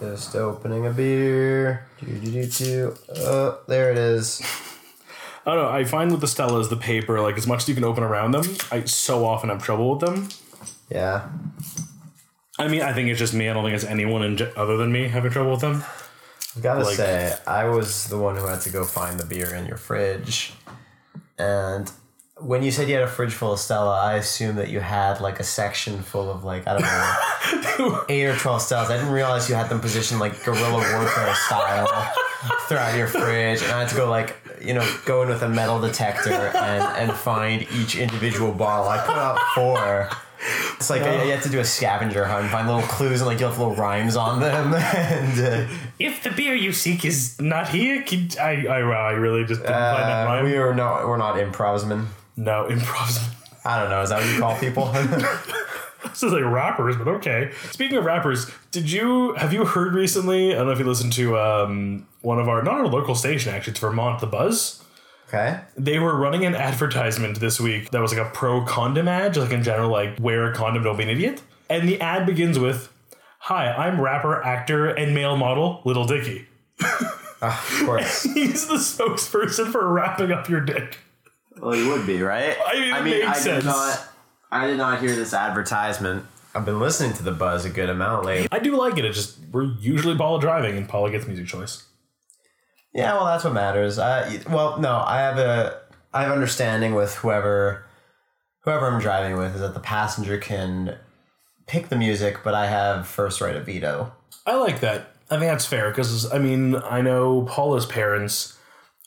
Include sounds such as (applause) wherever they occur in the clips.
Just opening a beer. Do, do, do, do. Oh, there it is. (laughs) I don't know. I find with the Stellas, the paper, like as much as you can open around them, I so often have trouble with them. Yeah. I mean, I think it's just me. I don't think it's anyone in, other than me having trouble with them. I've got to Like- say, I was the one who had to go find the beer in your fridge. And when you said you had a fridge full of Stella, I assumed that you had like a section full of like, I don't know, (laughs) (laughs) eight or 12 styles. I didn't realize you had them positioned like guerrilla warfare style throughout your fridge. And I had to go like, you know, go in with a metal detector and, and find each individual bottle. I put out four. It's like you have to do a scavenger hunt, find little clues and like you have little rhymes on them. (laughs) and uh, If the beer you seek is not here, can, I, I, I really just didn't find that Uh, rhyme. we are not. We're not improvsmen. no, improv. I don't know. Is that what you call people? (laughs) (laughs) This is like rappers, but okay. Speaking of rappers, did you have you heard recently? I don't know if you listened to um, one of our not our local station actually, it's Vermont The Buzz. okay. They were running an advertisement this week that was like a pro condom ad, just like in general, like wear a condom, don't be an idiot. And the ad begins with, "Hi, I'm rapper, actor, and male model Lil Dicky." (laughs) Of course. (laughs) He's the spokesperson for wrapping up your dick. well, he would be right. I mean, it makes sense. I did not hear this advertisement. I've been listening to the buzz a good amount lately. I do like it. It just we're usually Paula driving, and Paula gets music choice. Yeah, well, that's what matters. I well, no, I have a I have understanding with whoever whoever I'm driving with is that the passenger can pick the music, but I have first right of veto. I like that. I think that's fair because I mean I know Paula's parents.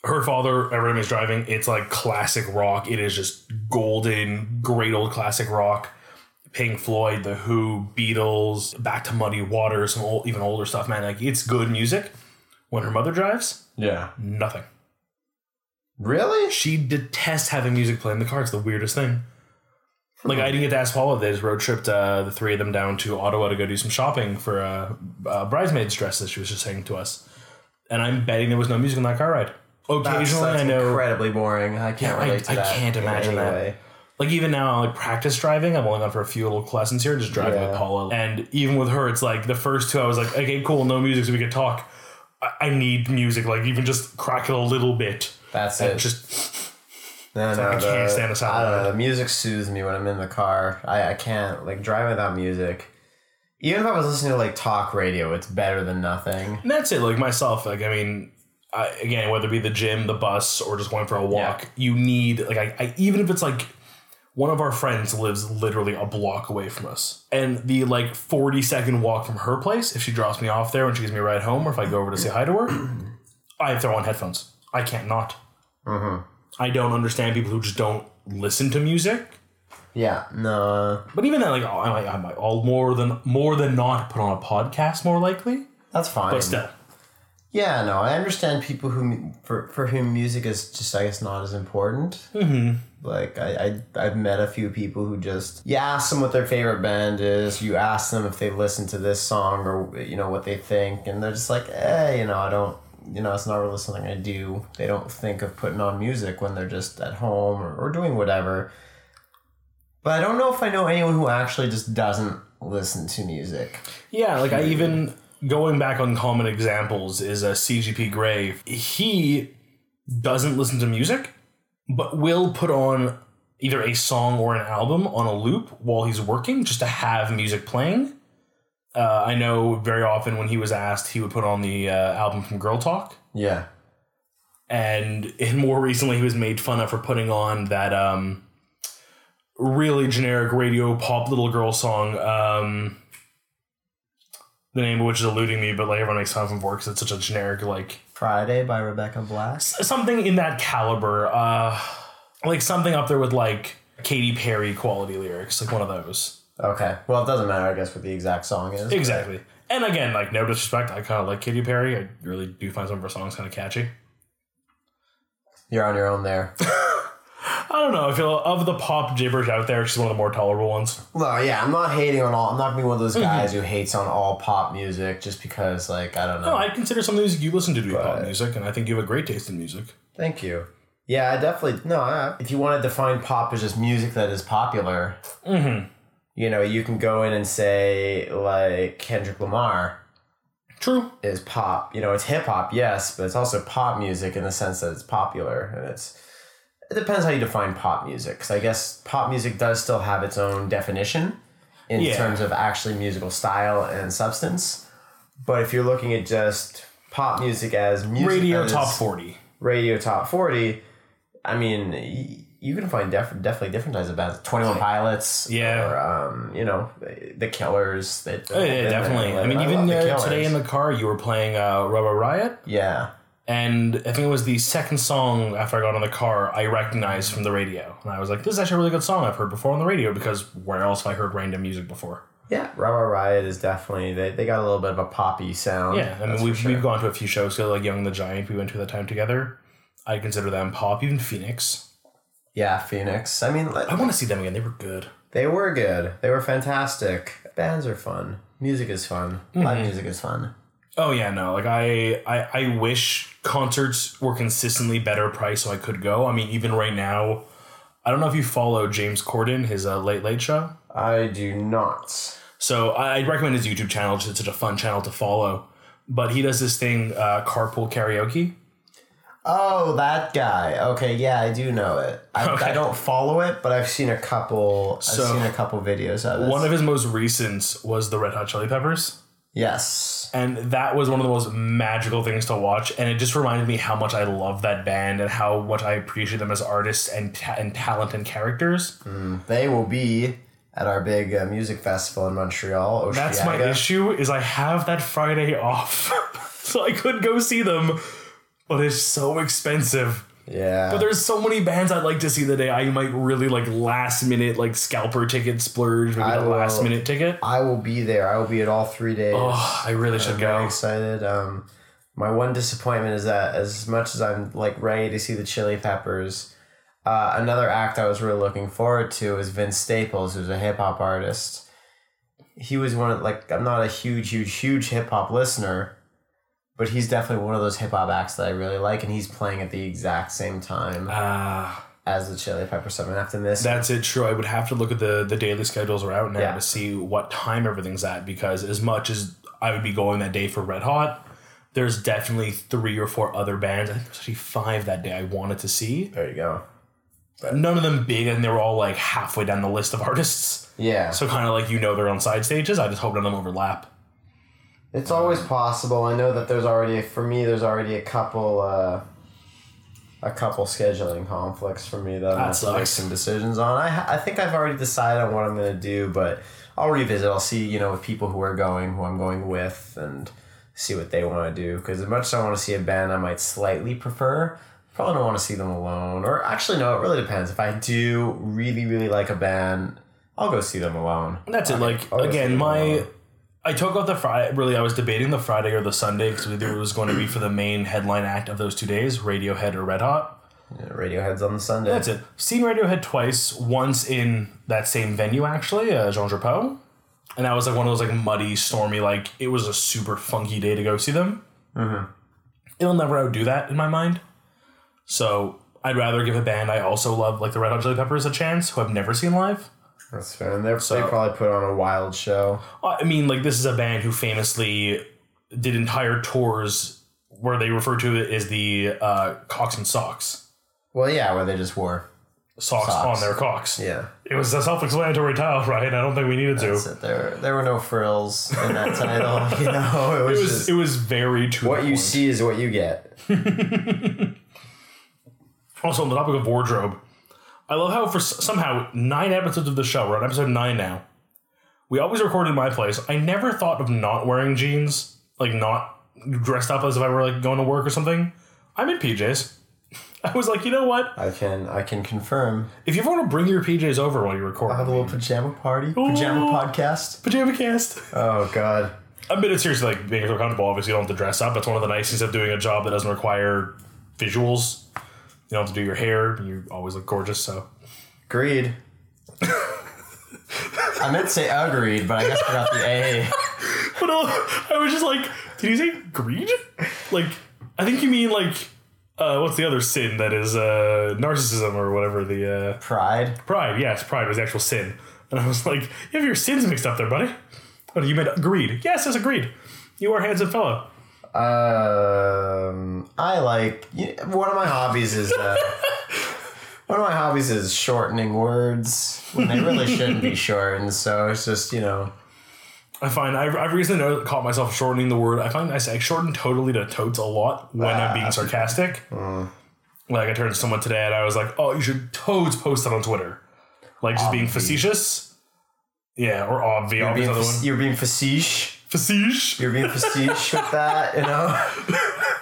Her father, every time he's driving, it's like classic rock. It is just golden, great old classic rock. Pink Floyd, The Who, Beatles, back to Muddy Waters, some old, even older stuff. Man, like it's good music. When her mother drives, Yeah. nothing. Really? She detests having music play in the car. It's the weirdest thing. Like I didn't get to ask Paula. They just road tripped uh, the three of them down to Ottawa to go do some shopping for a uh, uh, bridesmaid's dress that she was just saying to us. And I'm betting there was no music in that car ride. That's, Occasionally, that's I know. incredibly boring. I can't I- relate to I that. can't imagine any that. way. Like even now, I like practice driving. I've only gone for a few little lessons here, just driving Yeah. with Paula. And even with her, it's like the first two, I was like, okay, cool, no music, so we could talk. I, I need music, like even just crack it a little bit. That's it. just No, no, I the, can't stand the sound I don't know. The music soothes me when I'm in the car. I, I can't like drive without music. Even if I was listening to like talk radio, it's better than nothing. And that's it. Like myself, like I mean, I, again, whether it be the gym, the bus, or just going for a walk, you need like I, I even if it's like one of our friends lives literally a block away from us, and the like forty second walk from her place, if she drops me off there and she gives me a ride home, or if I go over to say hi to her, I throw on headphones. I can't not. Mm-hmm. I don't understand people who just don't listen to music. Yeah, no, But even then, like I might, I might all more than more than not put on a podcast more likely. that's fine. But still, Yeah, no, I understand people who for for whom music is just I guess not as important. Mm-hmm. Like I, I I've met a few people who just you ask them what their favorite band is, you ask them if they listen to this song or you know what they think, and they're just like, eh, you know, I don't. You know, it's not really something I do. They don't think of putting on music when they're just at home or, or doing whatever. But I don't know if I know anyone who actually just doesn't listen to music. Yeah, like I even going back on common examples is a CGP Grey. He doesn't listen to music, but will put on either a song or an album on a loop while he's working just to have music playing. Uh, I know very often when he was asked, he would put on the uh, album from Girl Talk. Yeah. And and more recently, he was made fun of for putting on that um, really generic radio pop little girl song. Um, the name of which is eluding me, but like everyone makes fun of him for because it's such a generic like Friday by Rebecca Black. something in that caliber, uh, like something up there with like Katy Perry quality lyrics, like one of those. Okay. Well, it doesn't matter, I guess, what the exact song is. Exactly. And again, like no disrespect, I kind of like Katy Perry. I really do find some of her songs kind of catchy. You're on your own there. (laughs) I don't know. I feel of the pop gibberish out there, she's one of the more tolerable ones. well, yeah, I'm not hating on all. I'm not being one of those Mm-hmm. guys who hates on all pop music just because, like, I don't know. No, I consider some of the music you listen to to be pop music, and I think you have a great taste in music. Thank you. Yeah, I definitely no. I, if you want to define pop as just music that is popular, Mm-hmm. you know, you can go in and say like Kendrick Lamar. True. is pop. You know, it's hip hop, yes, but it's also pop music in the sense that it's popular and it's. It depends how you define pop music, because I guess pop music does still have its own definition in Yeah. terms of actually musical style and substance. But if you're looking at just pop music as music Radio is- top 40. radio top 40 i mean y- you can find def- definitely different types of bands 21 pilots Yeah. or um, you know the killers that Oh, yeah, definitely. I mean, even uh, today in the car, you were playing uh, Rubber Riot, yeah and I think it was the second song after I got on the car I recognized from the radio. And I was like, this is actually a really good song I've heard before on the radio because where else have I heard random music before? yeah Rubber riot is definitely they, they got a little bit of a poppy sound Yeah, I mean, we've, sure. we've gone to a few shows, so like Young and the Giant, we went to that time together. I consider them pop, even Phoenix. yeah phoenix i mean like, I want to see them again. They were good. they were good they were fantastic bands are fun music is fun Mm-hmm. live music is fun Oh yeah, no. Like I, I, I wish concerts were consistently better priced so I could go. I mean, even right now, I don't know if you follow James Corden, his uh, Late Late Show. i do not So I I'd recommend his YouTube channel. It's such a fun channel to follow. But he does this thing, uh, carpool karaoke. Oh, that guy. Okay, yeah, I do know it. I, Okay. I don't follow it, but I've seen a couple. So, I've seen a couple videos of it. One of his most recent was the Red Hot Chili Peppers. Yes, And that was one of the most magical things to watch. And it just reminded me how much I love that band and how much I appreciate them as artists and, ta- and talent and characters. they will be at our big uh, music festival in Montreal. That's my issue is I have that Friday off. (laughs) so I could go see them, but it's so expensive. Yeah, But there's so many bands I'd like to see the day I might really like last minute like scalper ticket splurge, maybe I the last minute ticket. I will be there. I will be at all three days. Oh, I really should I'm go. excited. Um, my one disappointment is that as much as I'm like ready to see the Chili Peppers, uh, another act I was really looking forward to is Vince Staples, who's a hip hop artist. He was one of like I'm not a huge, huge, huge hip hop listener, but he's definitely one of those hip hop acts that I really like, and he's playing at the exact same time Ah, as the Chili Peppers. So I'm gonna have to miss. that's it. True. I would have to look at the the daily schedules are out now Yeah. to see what time everything's at because as much as I would be going that day for Red Hot, there's definitely three or four other bands. I think there's actually five that day I wanted to see. There you go. None of them big, and they were all like halfway down the list of artists. Yeah. So kind of like you know they're on side stages. I just hope none of them overlap. It's always possible. I know that there's already for me. There's already a couple, uh, a couple scheduling conflicts for me that I'm That to make some decisions on. I I think I've already decided on what I'm gonna do, but I'll revisit. I'll see you know with people who are going, who I'm going with, and see what they want to do. Because as much as I want to see a band, I might slightly prefer. Probably don't want to see them alone. Or actually, no. It really depends. If I do really, really like a band, I'll go see them alone. That's it. Like I'll go see again, my alone. I took out the Friday. Really, I was debating the Friday or the Sunday because we knew it was going to be for the main headline act of those two days, Radiohead or Red Hot. Yeah, Radiohead's on the Sunday. That's it. Seen Radiohead twice. Once in that same venue, actually, uh, Jean Drapeau, and that was like one of those like muddy, stormy. Like it was a super funky day to go see them. Mm-hmm. It'll never outdo that in my mind. So I'd rather give a band I also love, like the Red Hot Chili Peppers, a chance, who I've never seen live. That's fair. And they're, they probably put on a wild show. I mean, like this is a band who famously did entire tours where they refer to it as the uh, cocks and socks, Well, yeah, where they just wore. socks, Socks. on their cocks. Yeah. It was a self-explanatory title, right? I don't think we needed to. It. There, there were no frills in that title. (laughs) You know, it was, It was just it was very to what you see is what you get. (laughs) Also, on the topic of wardrobe, I love how for somehow nine episodes of the show, we're on episode nine now. We always record in my place. I never thought of not wearing jeans, like not dressed up as if I were like going to work or something. I'm in PJs. (laughs) I was like, you know what? I can, I can confirm. If you ever want to bring your PJs over while you record, I have a little pajama party, pajama podcast. pajama cast. (laughs) Oh God. I'm bit seriously like being so comfortable. Obviously, you don't have to dress up. That's one of the nice things of doing a job that doesn't require visuals. You don't have to do your hair. You always look gorgeous. So Agreed. I meant to say agreed, but I guess I forgot the A. (laughs) But uh, I was just like, did you say greed? Like, I think you mean like, uh, what's the other sin that is uh, narcissism or whatever the uh, Pride. pride? Yes, pride was the actual sin. And I was like, you have your sins mixed up there, buddy. What you meant greed? Yes, that's agreed. You are a handsome fellow. Um, I like you one of my hobbies is uh, (laughs) one of my hobbies is shortening words when they really shouldn't be (laughs) shortened. So it's just you know I find I've, I've recently caught myself shortening the word. I find I say I shorten totally to totes a lot when I'm being sarcastic. Like I turned to someone today and I was like, "Oh, you should totes post that on Twitter," like just being facetious. Yeah, or obvi. you're being, one. you're being facetious. Facetious. You're being facetious with that, you know.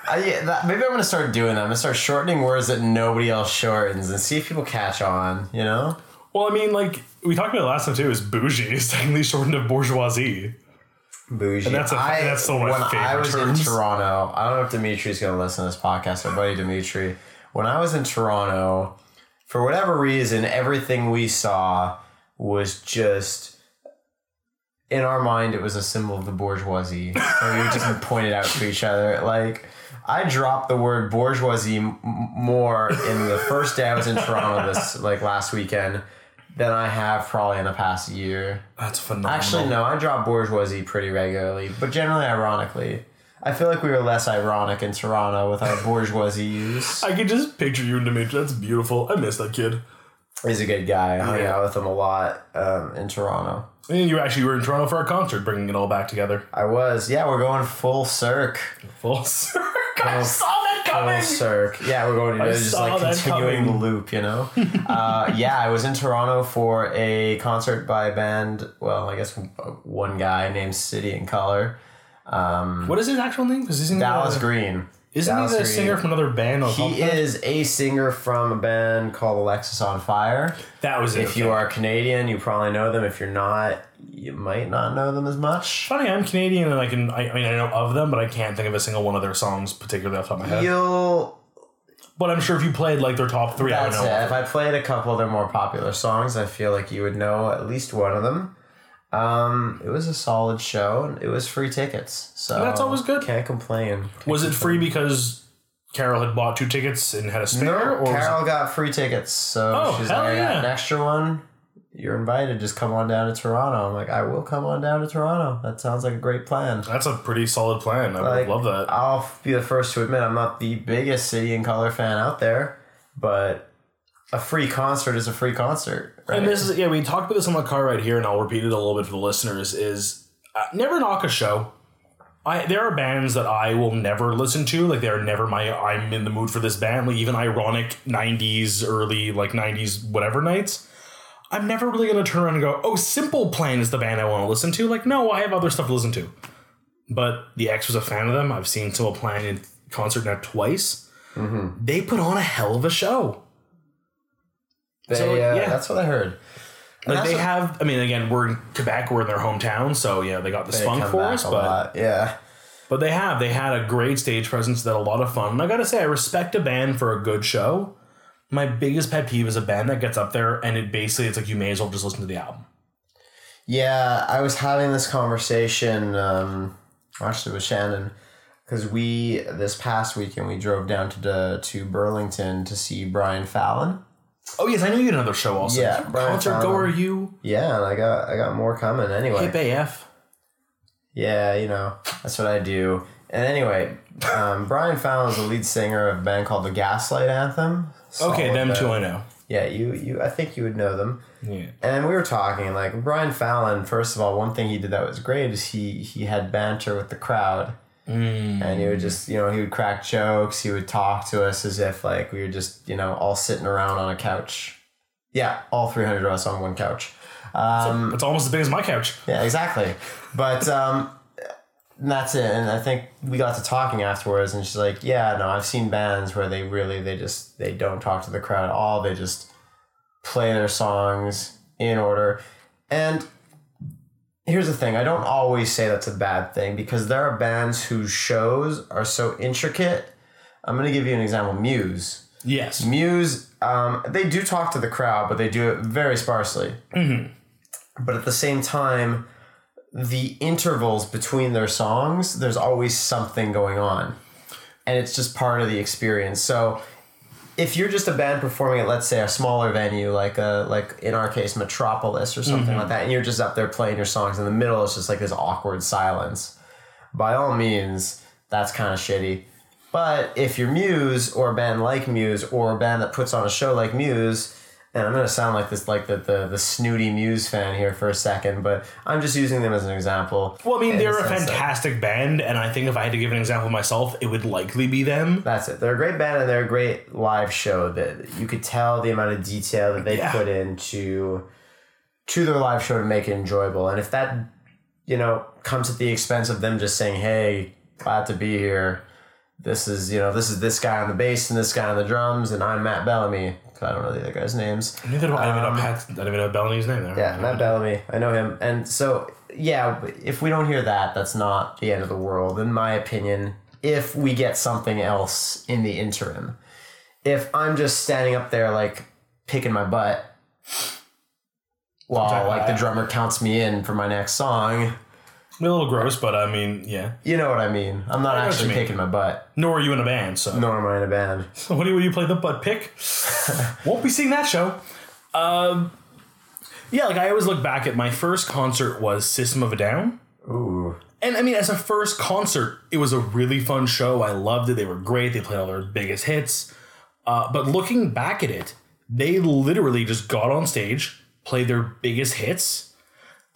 I, yeah, that, maybe I'm gonna start doing that. I'm gonna start shortening words that nobody else shortens and see if people catch on. You know. Well, I mean, like we talked about it last time too. Is bougie is technically shortened to bourgeoisie. Bougie. And that's a- I, that's still my when I was terms. in Toronto, I don't know if Dimitri's going to listen to this podcast, our buddy Dimitri. When I was in Toronto, for whatever reason, everything we saw was just in our mind. It was a symbol of the bourgeoisie, (laughs) and we would just point it out to each other. Like I dropped the word bourgeoisie m- more in the first day I was in Toronto this like last weekend than I have probably in the past year. That's phenomenal. Actually, no, I drop bourgeoisie pretty regularly, but generally ironically. I feel like we were less ironic in Toronto with our bourgeoisie use. I can just picture you and Dimitri. That's beautiful. I miss that kid. He's a good guy. I hung Yeah. out with him a lot um, in Toronto. You actually were in Toronto for a concert, bringing it all back together. I was. Yeah, we're going full circ. Full circle. I saw that coming. Full coming. circ. Yeah, we're going to I just like continuing the loop, you know? (laughs) uh, yeah, I was in Toronto for a concert by a band, well, I guess one guy named City and Colour. What is his actual name? Because Dallas Green. Isn't Dallas he the Green. singer from another band? On He is a singer from a band called Alexisonfire. That was it. If you are Canadian, you probably know them. If you're not, you might not know them as much. funny, I'm Canadian and I can. I, I mean, I know of them, but I can't think of a single one of their songs particularly off the top of my head. You'll. But I'm sure if you played like their top three, I would That's know. it. If I played a couple of their more popular songs, I feel like you would know at least one of them. Um, it was a solid show, and it was free tickets, so That's always good. Can't complain. Was it free because Carol had bought two tickets and had a spare? No, or was it- Carol got free tickets, so Oh, she's hell like, I got yeah. an extra one. You're invited. Just come on down to Toronto. I'm like, I will come on down to Toronto. That sounds like a great plan. that's a pretty solid plan. I Like, would love that. I'll be the first to admit I'm not the biggest City and Colour fan out there, but a free concert is a free concert. Right? And this is yeah, we talked about this on the car right here, and I'll repeat it a little bit for the listeners. Is uh, never knock a show. I there are bands that I will never listen to. Like they are never my. I'm in the mood for this band. Like even ironic '90s, early like '90s, whatever nights. I'm never really gonna turn around and go, "Oh, Simple Plan is the band I want to listen to." Like, no, I have other stuff to listen to. But the X was a fan of them. I've seen Simple Plan in concert now twice. They put on a hell of a show. They, so, uh, yeah. that's what I heard. And Like they what- have, I mean, again, we're in Quebec, we're in their hometown, so yeah, they got the they funk come for us, but lot. yeah, but they have, they had a great stage presence, that a lot of fun. And I gotta say, I respect a band for a good show. My biggest pet peeve is a band that gets up there and it basically it's like you may as well just listen to the album. yeah. I was having this conversation um, actually with Shannon because we this past weekend we drove down to to Burlington to see Brian Fallon. Oh yes, I know you had another show also. Yeah, Brian concert Fallon. goer, you Yeah, and I got I got more coming anyway. hip AF. Yeah, you know, that's what I do. And anyway, um, Brian Fallon is the lead singer of a band called the Gaslight Anthem. Okay, them band. two I know. Yeah, you you I think you would know them. Yeah. And we were talking like Brian Fallon. First of all, one thing he did that was great is he he had banter with the crowd, and he would just you know he would crack jokes. He would talk to us as if like we were just you know all sitting around on a couch. Yeah, all three hundred of us on one couch. Um, It's almost as big as my couch. yeah, exactly. But um, that's it. And I think we got to talking afterwards, and she's like, "Yeah, no, I've seen bands where they really they just they don't talk to the crowd at all. They just play their songs in order." And here's the thing: I don't always say that's a bad thing because there are bands whose shows are so intricate. I'm going to give you an example. Muse. Yes. Muse, um, they do talk to the crowd, but they do it very sparsely. But at the same time, the intervals between their songs, there's always something going on. And it's just part of the experience. So if you're just a band performing at, let's say, a smaller venue, like a like in our case, Metropolis or something mm-hmm. like that, and you're just up there playing your songs in the middle, it's just like this awkward silence. by all means, that's kind of shitty. But if you're Muse or a band like Muse or a band that puts on a show like Muse, and I'm gonna sound like this like the, the the snooty Muse fan here for a second, but I'm just using them as an example. Well, I mean, they're a that- fantastic band, and I think if I had to give an example myself, it would likely be them. That's it. They're a great band and they're a great live show that you could tell the amount of detail that they Yeah. put into to their live show to make it enjoyable. And if that, you know, comes at the expense of them just saying, Hey, glad to be here. This is, you know, this is this guy on the bass and this guy on the drums and I'm Matt Bellamy. I don't know the other guys' names. Neither do I. I don't even know Pat's, I don't even know Bellamy's name there. Um, Yeah, Matt Bellamy. I know him. And so, yeah, if we don't hear that, that's not the end of the world, in my opinion, if we get something else in the interim. If I'm just standing up there, like, picking my butt while, like, the drummer counts me in for my next song, A little gross, but I mean, yeah. you know what I mean. I'm not know what you actually mean. picking my butt, Nor are you in a band, so. nor am I in a band. (laughs) So what do you, you play the butt pick? (laughs) Won't be seeing that show. Um, yeah, like I always look back at my first concert was System of a Down. Ooh. And I mean, as a first concert, it was a really fun show. I loved it. They were great. They played all their biggest hits. Uh, but looking back at it, they literally just got on stage, played their biggest hits.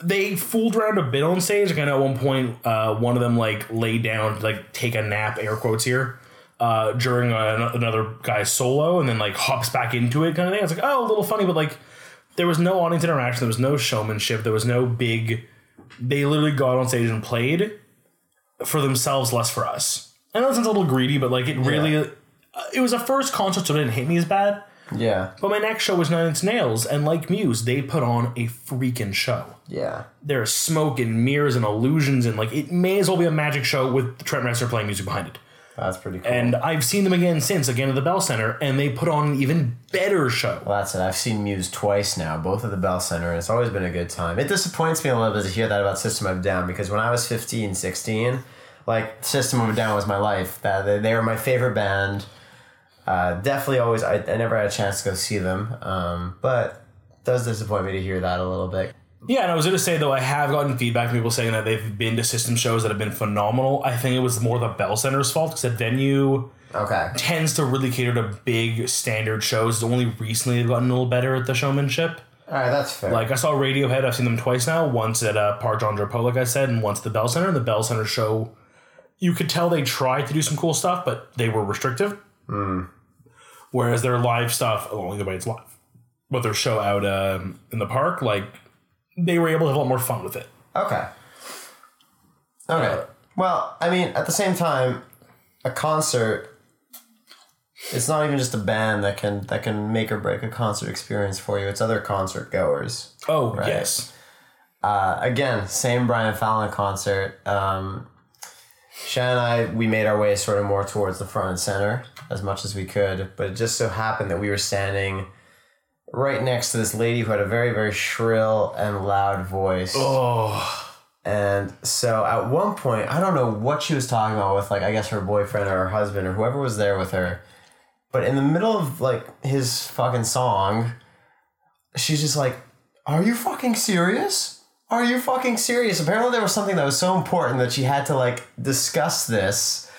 They fooled around a bit on stage. Like I know at one point, uh, one of them like laid down, like take a nap, air quotes here, uh, during a, another guy's solo, and then like hops back into it, kind of thing. I was like, oh, a little funny, but like there was no audience interaction. There was no showmanship. There was no big. They literally got on stage and played for themselves, less for us. I know it sounds a little greedy, but like it really, uh, it was a first concert, so it didn't hit me as bad. Yeah. But my next show was Nine Inch Nails, and like Muse, they put on a freaking show. Yeah. There's smoke and mirrors and illusions, and like it may as well be a magic show with Trent Reznor playing music behind it. That's pretty cool. And I've seen them again since, again at the Bell Center, and they put on an even better show. Well, that's it. I've seen Muse twice now, both at the Bell Center, and it's always been a good time. It disappoints me a little bit to hear that about System of a Down because when I was 15, 16, like System of a Down was my life. That they, they were my favorite band. Uh, definitely always, I, I never had a chance to go see them, um, but it does disappoint me to hear that a little bit. Yeah, and I was going to say though, I have gotten feedback from people saying that they've been to system shows that have been phenomenal. I think it was more the Bell Center's fault because that venue Okay. tends to really cater to big standard shows. Only recently they've gotten a little better at the showmanship. All right, that's fair. Like I saw Radiohead, I've seen them twice now. Once at uh, Park Jean Drapeau, like I said, and once at the Bell Center. And the Bell Center show, you could tell they tried to do some cool stuff, but they were restrictive. Whereas their live stuff, oh, only it's live, but their show out um, in the park, like they were able to have a lot more fun with it. Okay. Okay. Well, I mean, at the same time, a concert it's not even just a band that can that can make or break a concert experience for you. It's other concert goers. Oh yes, Uh, again, same Brian Fallon concert. Um, Shannon and I, we made our way sort of more towards the front and center as much as we could, but it just so happened that we were standing right next to this lady who had a very, very shrill and loud voice. oh And so at one point, I don't know what she was talking about with like I guess her boyfriend or her husband or whoever was there with her. But in the middle of like his fucking song, she's just like, "Are you fucking serious? Are you fucking serious?" Apparently there was something that was so important that she had to like discuss this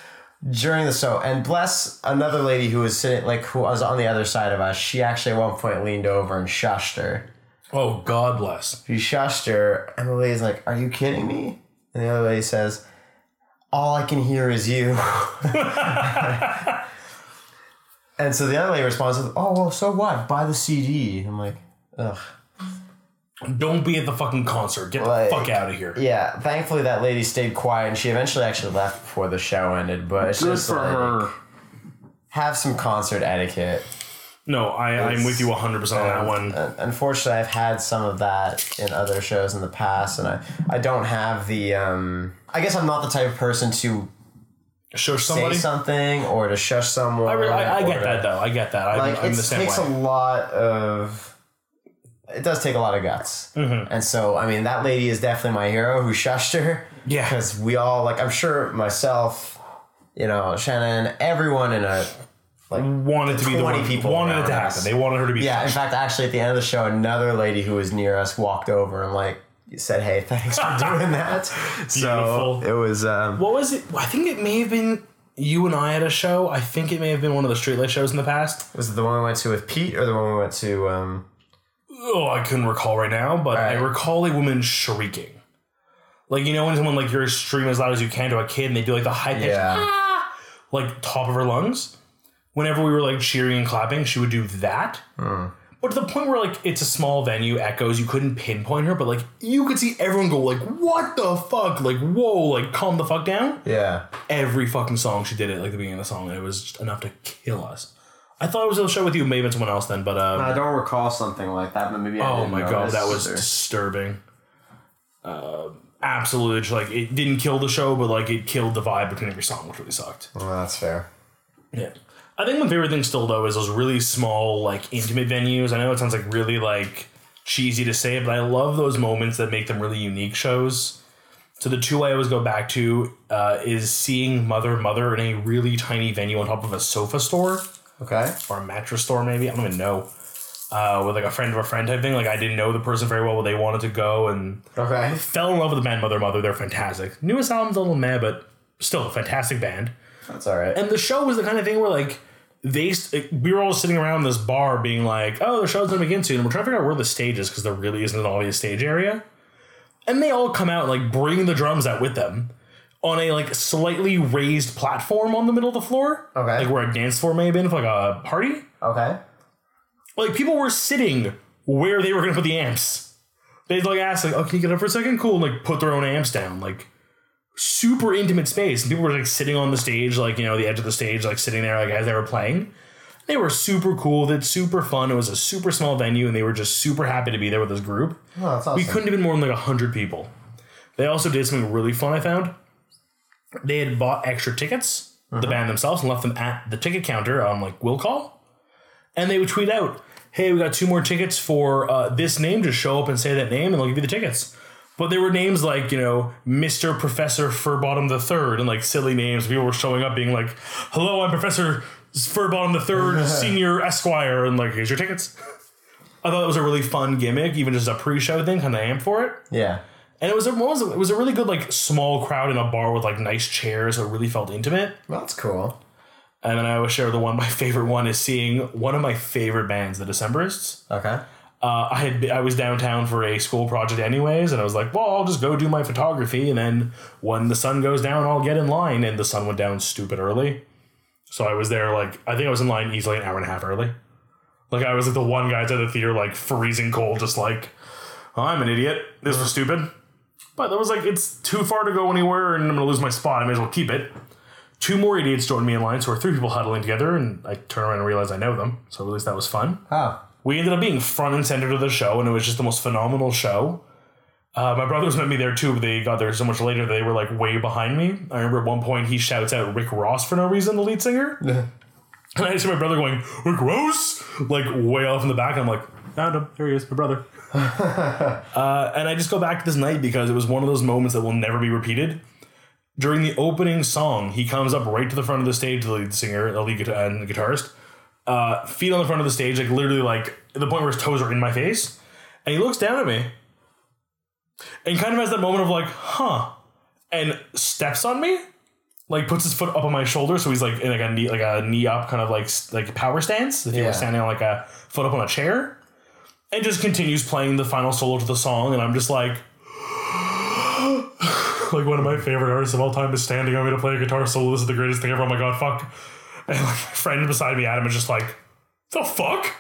during the show. And bless another lady who was sitting like who was on the other side of us. She actually at one point leaned over and shushed her. oh God bless. She shushed her, and the lady's like, Are you kidding me? And the other lady says, All I can hear is you. (laughs) and so the other lady responds with, Oh, well, so what? Buy the CD. I'm like, Ugh. Don't be at the fucking concert. Get Like- the fuck out of here. Yeah, thankfully that lady stayed quiet, and she eventually actually left before the show ended. But it's Good just for like, her. Have some concert etiquette. No, I, I'm with you 100 percent on that one. Un- Unfortunately, I've had some of that in other shows in the past, and I, I don't have the. Um, I guess I'm not the type of person to Show somebody. say something or to shush someone. I, re- I, I get to- that though. I get that. I'm, Like I'm it the same takes way. a lot of. It does take a lot of guts, Mm-hmm. and so I mean that lady is definitely my hero who shushed her. Yeah. because we all like I'm sure myself, you know, Shannon, everyone in a like wanted to be the 20 one. people wanted it to us. happen. They wanted her to be. yeah. In fact, actually, at the end of the show, another lady who was near us walked over and like said, "Hey, thanks for doing (laughs) that." so Beautiful. it was. Um, What was it? I think it may have been you and I at a show. I think it may have been one of the streetlight shows in the past. was it the one we went to with Pete, or the one we went to? Um, Oh, I couldn't recall right now, but I recall a woman shrieking. Like you know when someone like you're screaming as loud as you can to a kid and they do like the high pitch Yeah. ah, like top of her lungs. Whenever we were like cheering and clapping, she would do that. But to the point where like it's a small venue, echoes, you couldn't pinpoint her, but like you could see everyone go like, "What the fuck?" Like, "Whoa!" Like, calm the fuck down. yeah, Every fucking song she did it like the beginning of the song, and it was just enough to kill us. I thought it was a show with you, maybe it's someone else then, but uh, I don't recall something like that, but maybe. I Oh didn't my god, that was or- disturbing. Uh, absolutely, just, like it didn't kill the show, but like it killed the vibe between every song, which really sucked. Well, that's fair. Yeah, I think my favorite thing still though is those really small, like intimate venues. I know it sounds like really like cheesy to say, but I love those moments that make them really unique shows. So the two I always go back to uh, is seeing Mother Mother in a really tiny venue on top of a sofa store Okay. or a mattress store maybe? I don't even know. Uh, with like a friend of a friend type thing. Like i didn't know the person very well but they wanted to go and Okay. fell in love with the band mother mother. They're fantastic. Newest album's a little meh but still a fantastic band. That's all right. and the show was the kind of thing where like they we were all sitting around this bar being like oh the show's gonna begin soon. And we're trying to figure out where the stage is because there really isn't an obvious stage area. And they all come out and like bring the drums out with them on a like slightly raised platform on the middle of the floor Okay. like where a dance floor may have been for like a party Okay. like people were sitting where they were gonna put the amps. They'd like ask like, "Oh, can you get up for a second? Cool." And like put their own amps down, like super intimate space. And people were like sitting on the stage, like you know, the edge of the stage, like sitting there, like as they were playing. They were super cool. It's super fun. It was a super small venue, and they were just super happy to be there with this group. Oh, that's awesome. We couldn't have been more than like hundred people. They also did something really fun. I found they had bought extra tickets, the band themselves, and left them at the ticket counter on like will call, and they would tweet out, "Hey, we got two more tickets for uh, this name. Just show up and say that name, and they'll give you the tickets." But there were names like you know Mister Professor Furbottom the Third, and like silly names. People were showing up being like, "Hello, I'm Professor Furbottom the Third, (laughs) Senior Esquire," and like, "Here's your tickets." I thought it was a really fun gimmick, even just a pre-show thing, kind of amp for it. Yeah. And it was a was it? It was a really good like small crowd in a bar with like nice chairs. So it really felt intimate. Well, that's cool. And then I always share the one. My (laughs) favorite one is seeing one of my favorite bands, the Decemberists. Okay. Uh, I had I was downtown for a school project anyways, and I was like, well, I'll just go do my photography, and then when the sun goes down, I'll get in line. And the sun went down stupid early, so I was there like I think I was in line easily an hour and a half early. Like I was like the one guy at the theater, like freezing cold, just like "Oh, I'm an idiot. This was stupid. But that was like it's too far to go anywhere, and I'm gonna lose my spot. I may as well keep it. Two more idiots joined me in line, so we're three people huddling together, and I turn around and realize I know them. So at least that was fun Oh. we ended up being front and center to the show, and it was just the most phenomenal show. Uh, my brothers met me there too, but they got there so much later they were like way behind me. I remember at one point he shouts out Rick Ross for no reason, the lead singer. (laughs) and I just hear my brother going, Rick Ross? Like way off in the back. I'm like, found him. There he is, my brother. (laughs) uh, and I just go back to this night because it was one of those moments that will never be repeated. During the opening song, he comes up right to the front of the stage, the lead singer, the lead guitar, and the guitarist uh, feet on the front of the stage, like literally like the point where his toes are in my face. And he looks down at me and kind of has that moment of like, huh, and steps on me, like puts his foot up on my shoulder. So he's like in like a knee, like a knee up kind of like, like power stance. If you Yeah. were standing on like a foot up on a chair and just continues playing the final solo to the song. And I'm just like, (gasps) like one of my favorite artists of all time is standing on me to play a guitar solo. This is the greatest thing ever. Oh my God, fuck. (laughs) And like my friend beside me, Adam, is just like, the fuck?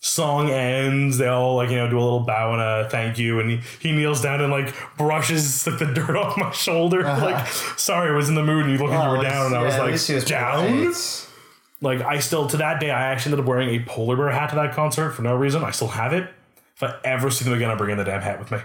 Song ends. They all like you know do a little bow and a thank you, and he, he kneels down and like brushes like the (laughs) dirt off my shoulder. (laughs) Like, uh-huh. sorry, I was in the mood, and you looked like you were down, and I was like, was down. polite. Like I still to that day, I actually ended up wearing a polar bear hat to that concert for no reason. I still have it. If I ever see them again, I'm bringing the damn hat with me.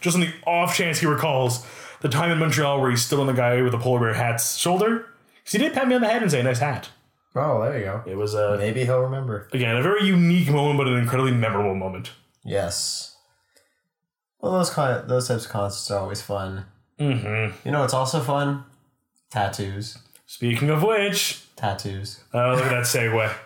Just on the off chance he recalls the time in Montreal where he stood on the guy with the polar bear hat's shoulder. Because he did pat me on the head and say, "Nice hat." Oh, there you go. It was a Maybe he'll remember. again a very unique moment, but an incredibly memorable moment. Yes. Well, those kind those types of concerts are always fun. Mm-hmm. You know, it's also fun. Tattoos. Speaking of which, Tattoos. Oh, look at that segue. (laughs)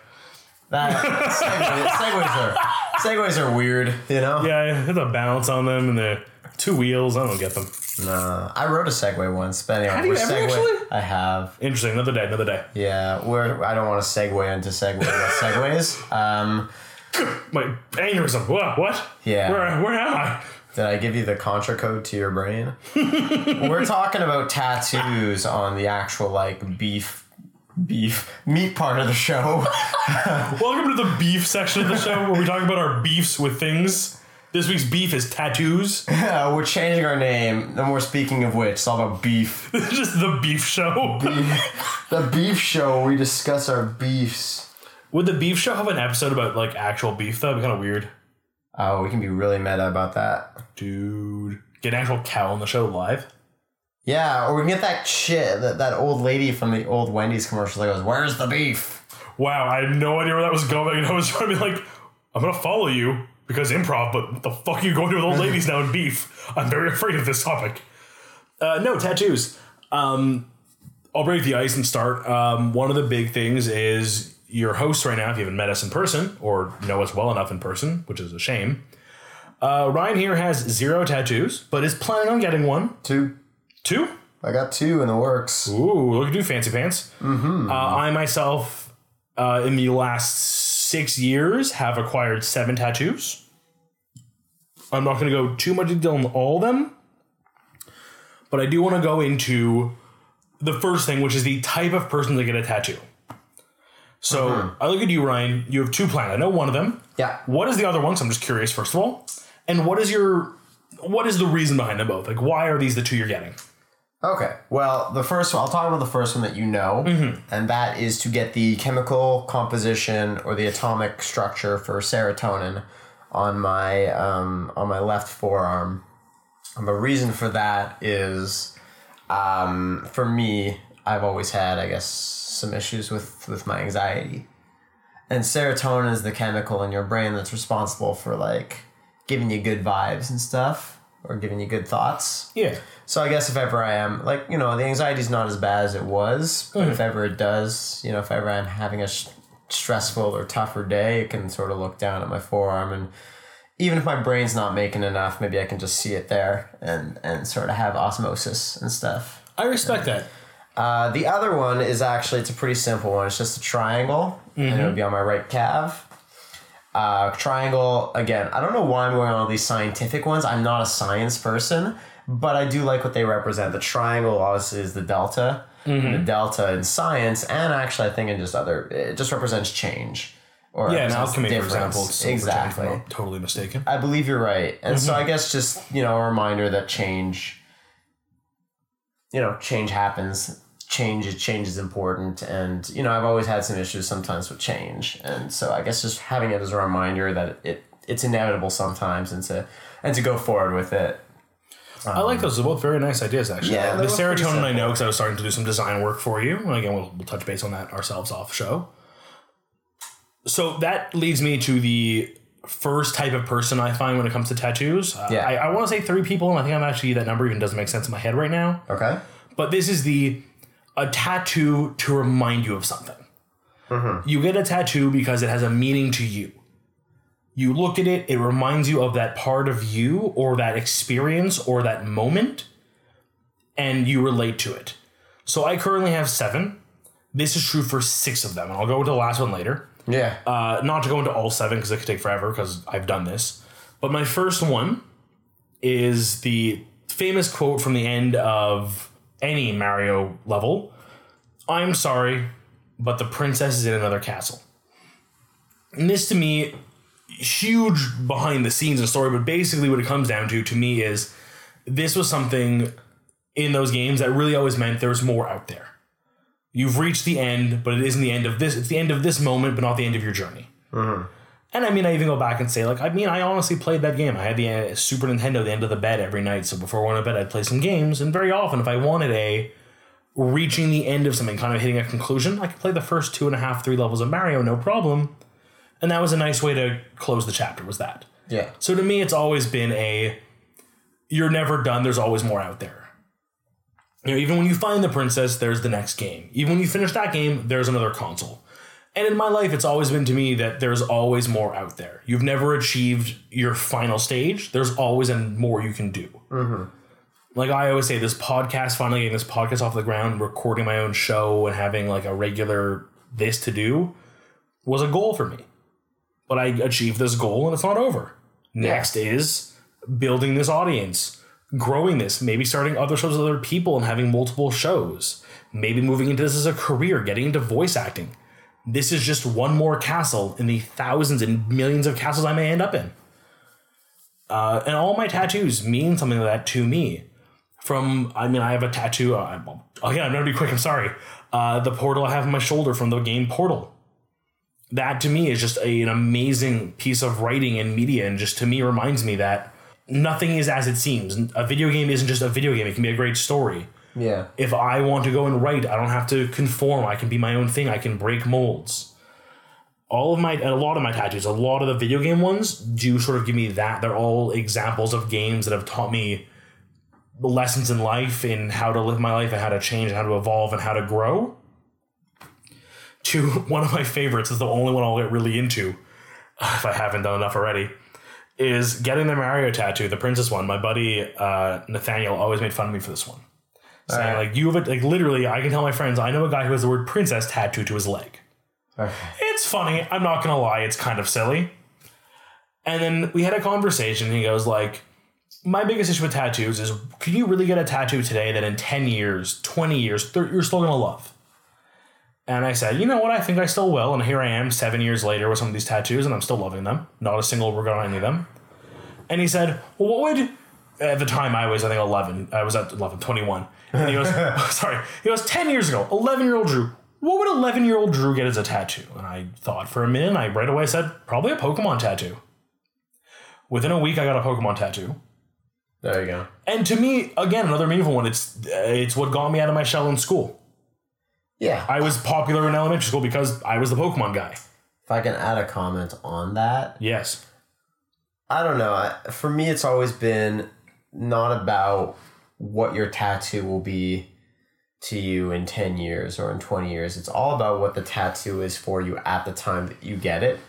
That segue, segues are segues are weird. You know. Yeah, there's a balance on them, and the Two wheels. I don't get them. No, I rode a Segway once, but anyway, Have you we're ever Segway- actually? I have. Interesting. Another day. Another day. Yeah, we're. I don't want to segue into Segway Segways. Um, (laughs) My aneurysm. What? What? Yeah. Where? Where am I? did I give you the contra code to your brain? (laughs) we're talking about tattoos on the actual like beef, beef meat part of the show. (laughs) Welcome to the beef section of the show where we talk about our beefs with things. This week's beef is tattoos. (laughs) Uh, we're changing our name, and we're speaking of which, it's all about beef. (laughs) This is just the beef show. Beef, the beef show. We discuss our beefs. Would the beef show have an episode about like actual beef though? It'd be kind of weird. Oh, we can be really meta about that. Dude. Get an actual cow on the show live. Yeah, or we can get that shit, that, that old lady from the old Wendy's commercial that goes, Where's the beef? Wow, I had no idea where that was going. And (laughs) I was trying to be like, I'm gonna follow you because improv, but what the fuck are you going to with old ladies now and beef? I'm very afraid of this topic. Uh, no, tattoos. Um, I'll break the ice and start. Um, one of the big things is your host right now, if you haven't met us in person or know us well enough in person, which is a shame. Uh, Ryan here has zero tattoos, but is planning on getting one. Two. Two? I got two in the works. Ooh, look at you, fancy pants. Mm-hmm. Uh, I myself, uh, in the last six years, have acquired seven tattoos. I'm not going to go too much detail on all of them, but I do want to go into the first thing, which is the type of person to get a tattoo. So I look at you, Ryan. You have two planned. I know one of them. Yeah. What is the other one? So I'm just curious, first of all, and what is your what is the reason behind them both? Like, why are these the two you're getting? Okay. Well, the first one, I'll talk about the first one that you know, and that is to get the chemical composition or the atomic structure for serotonin on my um, on my left forearm. And the reason for that is, um, for me, I've always had, I guess, some issues with with my anxiety, and serotonin is the chemical in your brain that's responsible for like giving you good vibes and stuff, or giving you good thoughts. Yeah. So I guess if ever I am like you know the anxiety's not as bad as it was, but if ever it does, you know if ever I'm having a sh- stressful or tougher day, it can sort of look down at my forearm and even if my brain's not making enough, maybe I can just see it there and and sort of have osmosis and stuff. I respect that. Uh, the other one is actually it's a pretty simple one. It's just a triangle, and it would be on my right calf. Uh, triangle again. I don't know why I'm going on all these scientific ones. I'm not a science person, but I do like what they represent. The triangle obviously is the delta. The delta in science, and actually, I think in just other, it just represents change. Or Yeah, in represents alchemy, for example, it's exactly. not totally mistaken. I believe you're right. And so I guess just, you know, a reminder that change you know, change happens. Change change is important and you know, I've always had some issues sometimes with change. And so I guess just having it as a reminder that it it's inevitable sometimes and to and to go forward with it. I like those. They're both very nice ideas, actually. Yeah, the they're both pretty serotonin I know because I was starting to do some design work for you. And again, we'll, we'll touch base on that ourselves off show. So that leads me to the first type of person I find when it comes to tattoos. Uh, Yeah. I, I want to say three people, and I think I'm actually that number even doesn't make sense in my head right now. Okay? But this is the a tattoo to remind you of something. You get a tattoo because it has a meaning to you. You look at it, it reminds you of that part of you or that experience or that moment, and you relate to it. So I currently have seven. This is true for six of them, and I'll go into the last one later. Yeah. Uh, not to go into all seven because it could take forever because I've done this. But my first one is the famous quote from the end of any Mario level I'm sorry, but the princess is in another castle. And this to me, huge behind the scenes and story, but basically what it comes down to to me is this was something in those games that really always meant there was more out there. You've reached the end, but it isn't the end of this. It's the end of this moment, but not the end of your journey. Mm-hmm. And I mean, I even go back and say, like, I mean, I honestly played that game. I had the uh, Super Nintendo, the end of the bed every night. So before I went to bed, I'd play some games. And very often, if I wanted a reaching the end of something, kind of hitting a conclusion, I could play the first two and a half, three levels of Mario, no problem. And that was a nice way to close the chapter. Was that? Yeah. So to me, it's always been a you're never done. There's always more out there. You know, even when you find the princess, there's the next game. Even when you finish that game, there's another console. And in my life, it's always been to me that there's always more out there. You've never achieved your final stage. There's always a more you can do. Mm-hmm. Like I always say, this podcast, finally getting this podcast off the ground, recording my own show, and having like a regular this to do was a goal for me. But I achieved this goal and it's not over. Next is building this audience, growing this, maybe starting other shows with other people and having multiple shows, maybe moving into this as a career, getting into voice acting. This is just one more castle in the thousands and millions of castles I may end up in. Uh, and all my tattoos mean something like that to me. From, I mean, I have a tattoo. Uh, I'm- again, I'm going to be quick. I'm sorry. Uh, the portal I have on my shoulder from the game Portal. That to me is just a, an amazing piece of writing and media, and just to me reminds me that nothing is as it seems. A video game isn't just a video game, it can be a great story Yeah. if I want to go and write, I don't have to conform. I can be my own thing. I can break molds. All of my, a lot of my tattoos, a lot of the video game ones do sort of give me that. They're all examples of games that have taught me lessons in life in how to live my life and how to change and how to evolve and how to grow. To (laughs) one of my favorites is the only one I'll get really into, if I haven't done enough already, is getting the Mario tattoo, the princess one. My buddy uh, Nathaniel always made fun of me for this one saying Alright. like you have a, like literally I can tell my friends I know a guy who has the word princess tattooed to his leg. Okay. It's funny. I'm not gonna lie. It's kind of silly. And then we had a conversation. And he goes like, "My biggest issue with tattoos is, can you really get a tattoo today that in ten years, twenty years, 30, you're still gonna love?" And I said, "You know what? I think I still will." And here I am, seven years later, with some of these tattoos, and I'm still loving them. Not a single regret on any of them. And he said, "Well, what would?" At the time, I was I think 11. I was at 11, 21. And he goes, (laughs) (laughs) "Sorry." He goes, "10 years ago, 11 year old Drew." What would 11 year old Drew get as a tattoo? And I thought for a minute. And I right away said, "Probably a Pokemon tattoo." Within a week, I got a Pokemon tattoo. There you go. And to me, again, another meaningful one. It's it's what got me out of my shell in school. Yeah. I was popular in elementary school because I was the Pokemon guy. If I can add a comment on that, Yes. I don't know. I, for me, it's always been not about what your tattoo will be to you in 10 years or in 20 years. It's all about what the tattoo is for you at the time that you get it.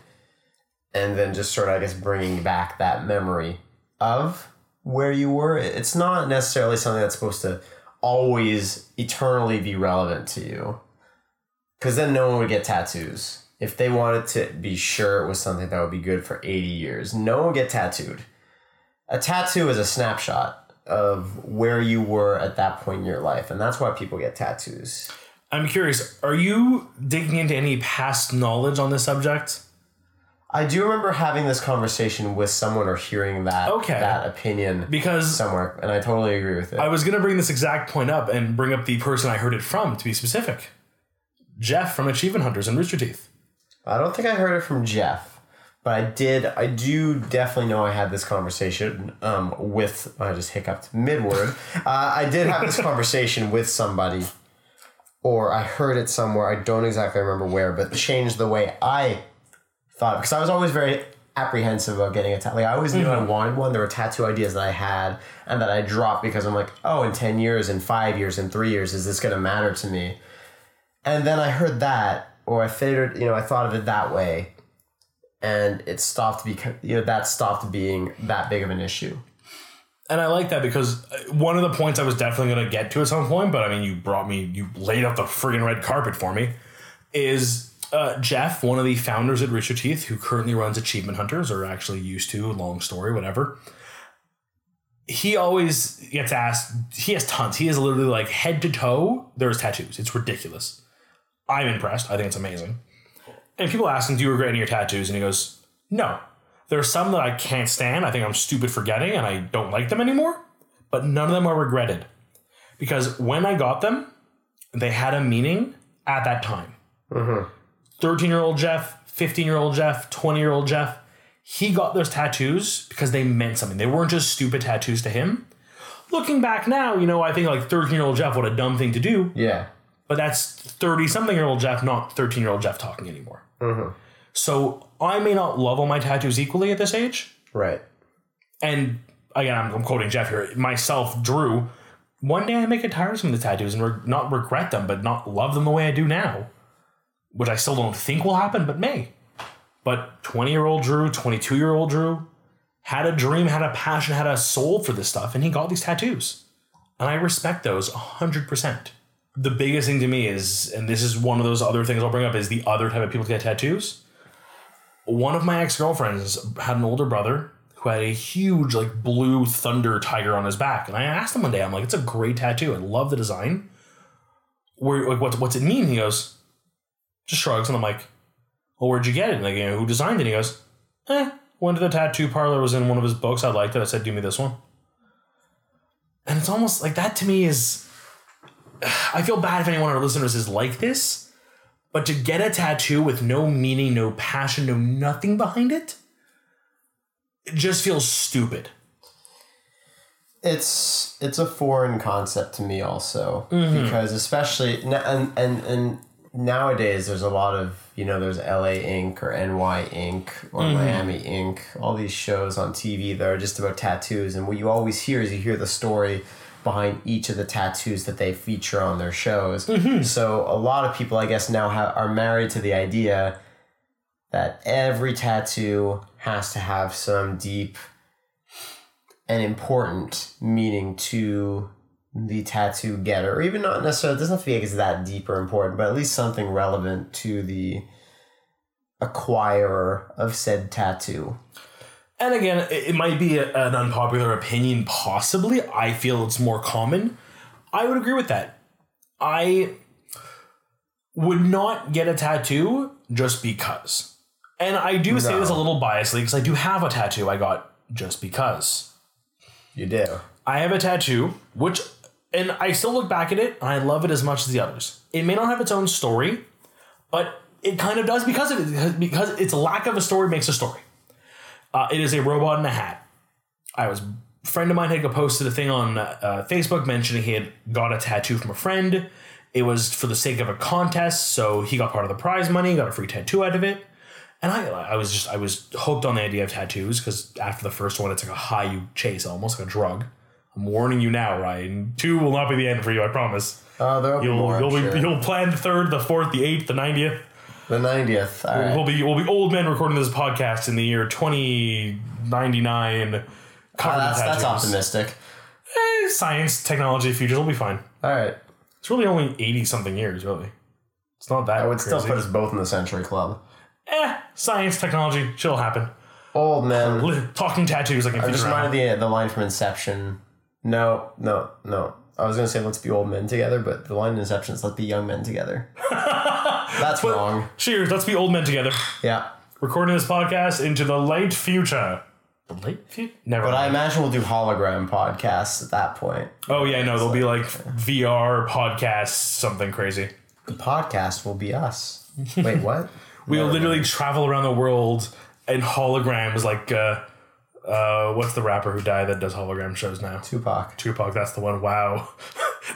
And then just sort of, I guess, bringing back that memory of where you were. It's not necessarily something that's supposed to always eternally be relevant to you. Because then no one would get tattoos. If they wanted to be sure it was something that would be good for 80 years, no one would get tattooed. A tattoo is a snapshot of where you were at that point in your life. And that's why people get tattoos. I'm curious, are you digging into any past knowledge on this subject? I do remember having this conversation with someone or hearing that Okay. that opinion Because somewhere, and I totally agree with it. I was going to bring this exact point up and bring up the person I heard it from to be specific. Jeff from Achievement Hunters and Rooster Teeth. I don't think I heard it from Jeff, but I did. I do definitely know I had this conversation um, with. I just hiccuped mid word. (laughs) uh, I did have this conversation with somebody, or I heard it somewhere. I don't exactly remember where, but changed the way I thought because I was always very apprehensive about getting a tattoo. Like I always knew I wanted one. There were tattoo ideas that I had and that I dropped because I'm like, oh, in ten years, in five years, in three years, is this going to matter to me? And then I heard that, or I figured, you know, I thought of it that way, and it stopped because you know that stopped being that big of an issue. And I like that because uh, one of the points I was definitely going to get to at some point, but I mean, you brought me, you laid out the friggin' red carpet for me, is uh, Jeff, one of the founders at Rooster Teeth, who currently runs Achievement Hunters, or actually used to, long story, whatever. He always gets asked, he has tons. He has literally like head to toe, there's tattoos. It's ridiculous. I'm impressed. I think it's amazing. And people ask him, Do you regret any of your tattoos? And he goes, No. There are some that I can't stand. I think I'm stupid for getting and I don't like them anymore. But none of them are regretted. Because when I got them, they had a meaning at that time. Mm-hmm. 13 year old Jeff, 15 year old Jeff, 20 year old Jeff, he got those tattoos because they meant something. They weren't just stupid tattoos to him. Looking back now, you know, I think like 13 year old Jeff, what a dumb thing to do. Yeah, But that's 30 something year old Jeff, not 13 year old Jeff talking anymore. Mm-hmm. So I may not love all my tattoos equally at this age. right. And again, I'm, I'm quoting Jeff here. Myself, Drew, one day I may get tired of some of the tattoos and re- not regret them, but not love them the way I do now. which I still don't think will happen, but may. But 20 year old Drew, 22 year old Drew had a dream, had a passion, had a soul for this stuff, and he got these tattoos. And I respect those 100%. The biggest thing to me is, and this is one of those other things I'll bring up, is the other type of people to get tattoos. One of my ex girlfriends had an older brother who had a huge, like, blue thunder tiger on his back. And I asked him one day, I'm like, it's a great tattoo. I love the design. Where, like, what's, what's it mean? He goes, just shrugs. And I'm like, well, where'd you get it? And know, who designed it? And he goes, eh, went to the tattoo parlor, was in one of his books. I liked it. I said, do me this one. And it's almost like that to me is, (sighs) I feel bad if anyone of our listeners is like this, but to get a tattoo with no meaning, no passion, no nothing behind it, it just feels stupid. it's it's a foreign concept to me also. Mm-hmm. Because especially and and and nowadays there's a lot of you know there's LA Ink or NY Ink or mm-hmm. Miami Ink all these shows on TV that are just about tattoos. And what you always hear is you hear the story behind each of the tattoos that they feature on their shows mm-hmm. so a lot of people I guess now have, are married to the idea that every tattoo has to have some deep and important meaning to the tattoo getter, or even not necessarily. It doesn't have to be like it's that deep or important, but at least something relevant to the acquirer of said tattoo. And again, it, it might be a- an unpopular opinion, possibly. I feel it's more common. I would agree with that. I would not get a tattoo just because. And I do say No. this a little biasedly because I do have a tattoo I got just because. You do. I have a tattoo, which, and I still look back at it and I love it as much as the others. It may not have its own story, but it kind of does because of it, because its lack of a story makes a story. Uh, it is a robot in a hat. I was a friend of mine had posted a thing on uh, Facebook mentioning he had got a tattoo from a friend. It was for the sake of a contest, so he got part of the prize money, got a free tattoo out of it. And I, I was just, I was hooked on the idea of tattoos because after the first one, it's like a high you chase, almost like a drug. I'm warning you now, Ryan. Two will not be the end for you, I promise. Be You'll more. you'll, be, sure. you'll plan the third, the fourth, the eighth, the ninetieth. The ninetieth. All right. We'll be we'll be old men recording this podcast in the year 2099. Ah, that's that's optimistic. Eh, science, technology, futures will be fine. All right. It's really only 80 something years, really. It's not that I would crazy. still put us both in the Century Club. eh, science, technology, shit'll happen. Old men. Talking tattoos like in I just reminded the the line from Inception. No, no, no. I was gonna say let's be old men together, but the line in Inception is let's be young men together. (laughs) That's wrong. Cheers, let's be old men together. Yeah. Recording this podcast into the late future. The late future? Never But I imagine we'll do hologram podcasts at that point. oh, yeah, no, there'll be like VR podcasts, something crazy. The podcast will be us. Wait, (laughs) what? We'll Never literally mind. travel around the world in holograms like, uh, uh, what's the rapper who died that does hologram shows now? Tupac. Tupac, that's the one. Wow. (laughs)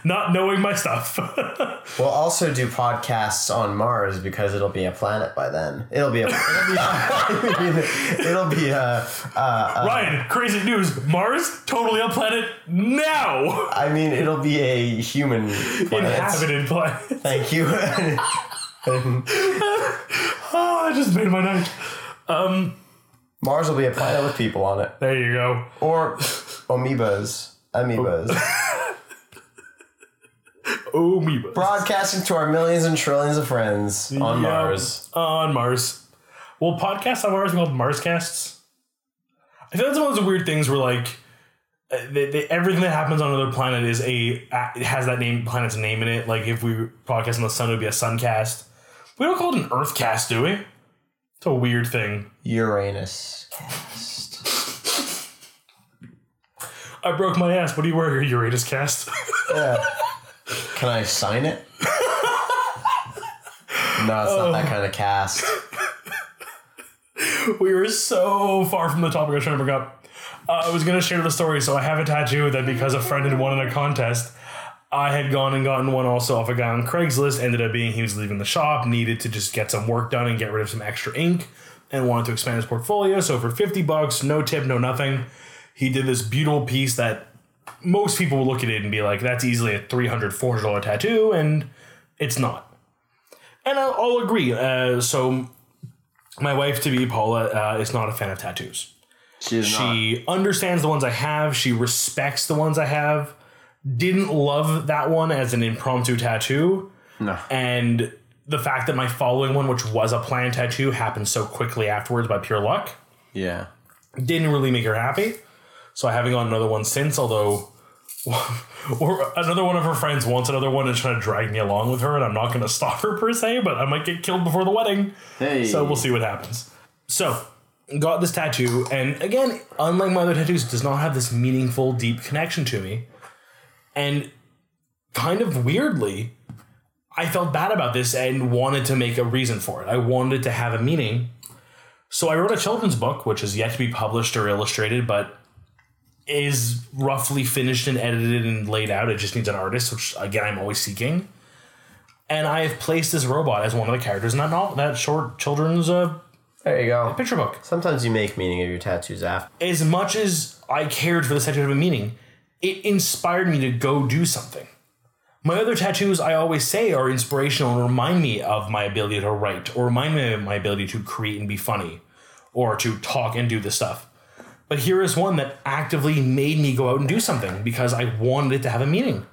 (laughs) Not knowing my stuff. (laughs) We'll also do podcasts on Mars because it'll be a planet by then. It'll be a. It'll be, I mean, (laughs) it'll be a. Ryan, crazy news. Mars, totally a planet now. I mean, it'll be a human planet. Inhabited planet. Thank you. Oh, that just made my night. Um, Mars will be a planet with people on it, There you go. or amoebas. Amoebas. Amoeba. Broadcasting to our millions and trillions of friends on. Mars. On Mars. Will podcasts on Mars be called Marscasts? I feel that's one of those weird things where like uh, they, they, everything that happens on another planet is a it has that name planet's name in it. Like if we podcast on the sun, it would be a suncast. We don't call it an Earthcast, do we? It's a weird thing. Uranus cast. (laughs) I broke my ass. What do you wear your Uranus cast? (laughs) Yeah. Can I sign it? (laughs) No, it's not that kind of cast. we were so far from the topic I was trying to bring up. Uh, I was going to share the story. So I have a tattoo that because a friend had won in a contest, I had gone and gotten one also off a guy on Craigslist. Ended up being he was leaving the shop, needed to just get some work done and get rid of some extra ink, and wanted to expand his portfolio. So for 50 bucks, no tip, no nothing, he did this beautiful piece that most people will look at it and be like, that's easily a $300, $400 tattoo, and it's not. And I'll, I'll agree. Uh, so, my wife to be Paula uh, is not a fan of tattoos. She is not. She understands the ones I have. She respects the ones I have. Didn't love that one as an impromptu tattoo. No. And the fact that my following one, which was a planned tattoo, happened so quickly afterwards by pure luck, Yeah. didn't really make her happy. So I haven't got another one since, although (laughs) or another one of her friends wants another one and trying to drag me along with her, and I'm not going to stop her per se, but I might get killed before the wedding. Hey. So we'll see what happens. So, got this tattoo, and again, unlike my other tattoos, it does not have this meaningful, deep connection to me. And kind of weirdly, I felt bad about this and wanted to make a reason for it. I wanted to have a meaning. So I wrote a children's book, which is yet to be published or illustrated, but is roughly finished and edited and laid out. It just needs an artist, which again I'm always seeking. And I have placed this robot as one of the characters in that novel, that short children's uh, There you go. picture book. Sometimes you make meaning of your tattoos after. As much as I cared for the tattoo to have a meaning, it inspired me to go do something. My other tattoos, I always say, are inspirational and remind me of my ability to write, or remind me of my ability to create and be funny, or to talk and do this stuff. But here is one that actively made me go out and do something because I wanted it to have a meaning.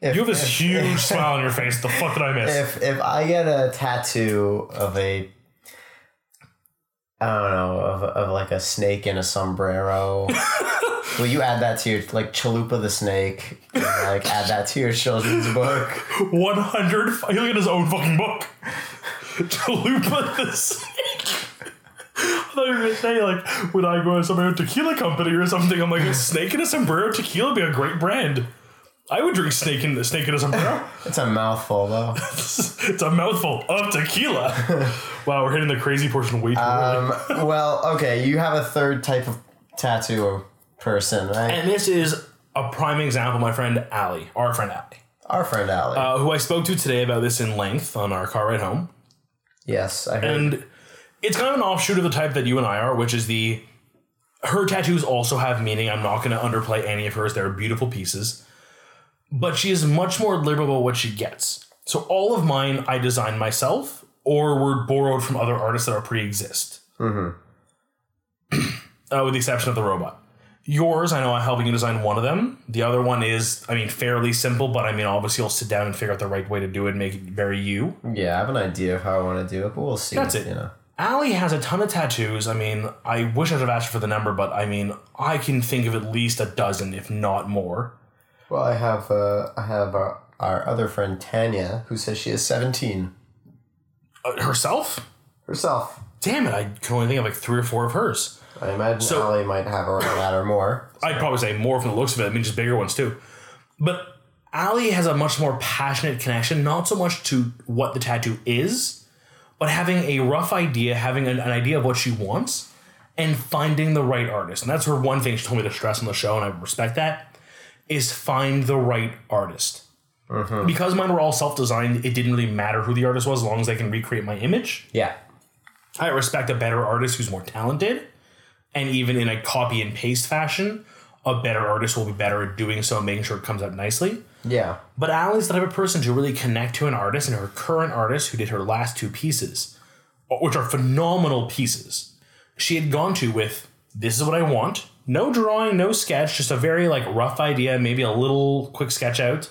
If, You have this huge (laughs) smile on your face. The fuck did I miss? if if I get a tattoo of a I don't know of, of like a snake in a sombrero, (laughs) will you add that to your like Chalupa the snake? and, like add that to your children's book. (laughs) 100. He look at his own fucking book. Chalupa the snake. I thought you were gonna say like, would I go to some tequila company or something? I'm like, (laughs) snake in a sombrero tequila would be a great brand. I would drink snake in snake in a sombrero. (laughs) It's a mouthful though. (laughs) it's a mouthful of tequila. wow, we're hitting the crazy portion way too early. Um, well, okay, you have a third type of tattoo person, right? And this is a prime example, my friend Allie, our friend Allie, Our friend Allie. uh, who I spoke to today about this in length on our car ride home. yes, I heard. And it's kind of an offshoot of the type that you and I are, which is the her tattoos also have meaning. I'm not going to underplay any of hers. They're beautiful pieces. But she is much more liberal about what she gets. So all of mine I designed myself or were borrowed from other artists that are pre-exist. (clears throat) uh, with the exception of the robot. Yours, I know I'm helping you design one of them. The other one is, I mean, fairly simple, but I mean, obviously you'll sit down and figure out the right way to do it and make it very you. yeah, I have an idea of how I want to do it, but we'll see. That's it. You know. Allie has a ton of tattoos. I mean, I wish I'd have asked for the number, but I mean, I can think of at least a dozen, if not more. Well, I have uh, I have our, our other friend Tanya, who says she is seventeen Uh, herself? herself. Damn it, I can only think of like three or four of hers. I imagine So- Allie might have around that or more. I'd probably say more from the looks of it. I mean, just bigger ones too. But Allie has a much more passionate connection, not so much to what the tattoo is, but having a rough idea, having an, an idea of what she wants, and finding the right artist. And that's her one thing she told me to stress on the show, and I respect that, is find the right artist. Mm-hmm. Because mine were all self designed, it didn't really matter who the artist was as long as they can recreate my image. Yeah. I respect a better artist who's more talented, and even in a copy and paste fashion, a better artist will be better at doing so and making sure it comes out nicely. Yeah. But Allie's the type of person to really connect to an artist, and her current artist, who did her last two pieces, which are phenomenal pieces, she had gone to with this is what I want. No drawing, no sketch, just a very like rough idea, maybe a little quick sketch out.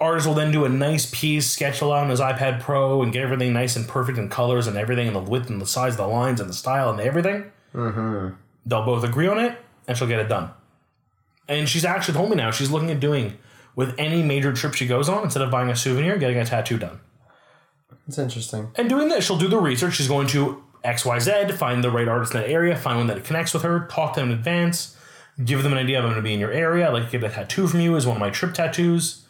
Artist will then do a nice piece, sketch lot on his iPad Pro, and get everything nice and perfect in colors and everything, and the width and the size of the lines and the style and everything. Mm-hmm. They'll both agree on it, and she'll get it done. And she's actually told me now she's looking at doing with any major trip she goes on, instead of buying a souvenir, getting a tattoo done. It's interesting. And doing this, she'll do the research. She's going to XYZ, find the right artist in that area, find one that connects with her, talk to them in advance, give them an idea of I'm going to be in your area. I'd like to get a tattoo from you as one of my trip tattoos.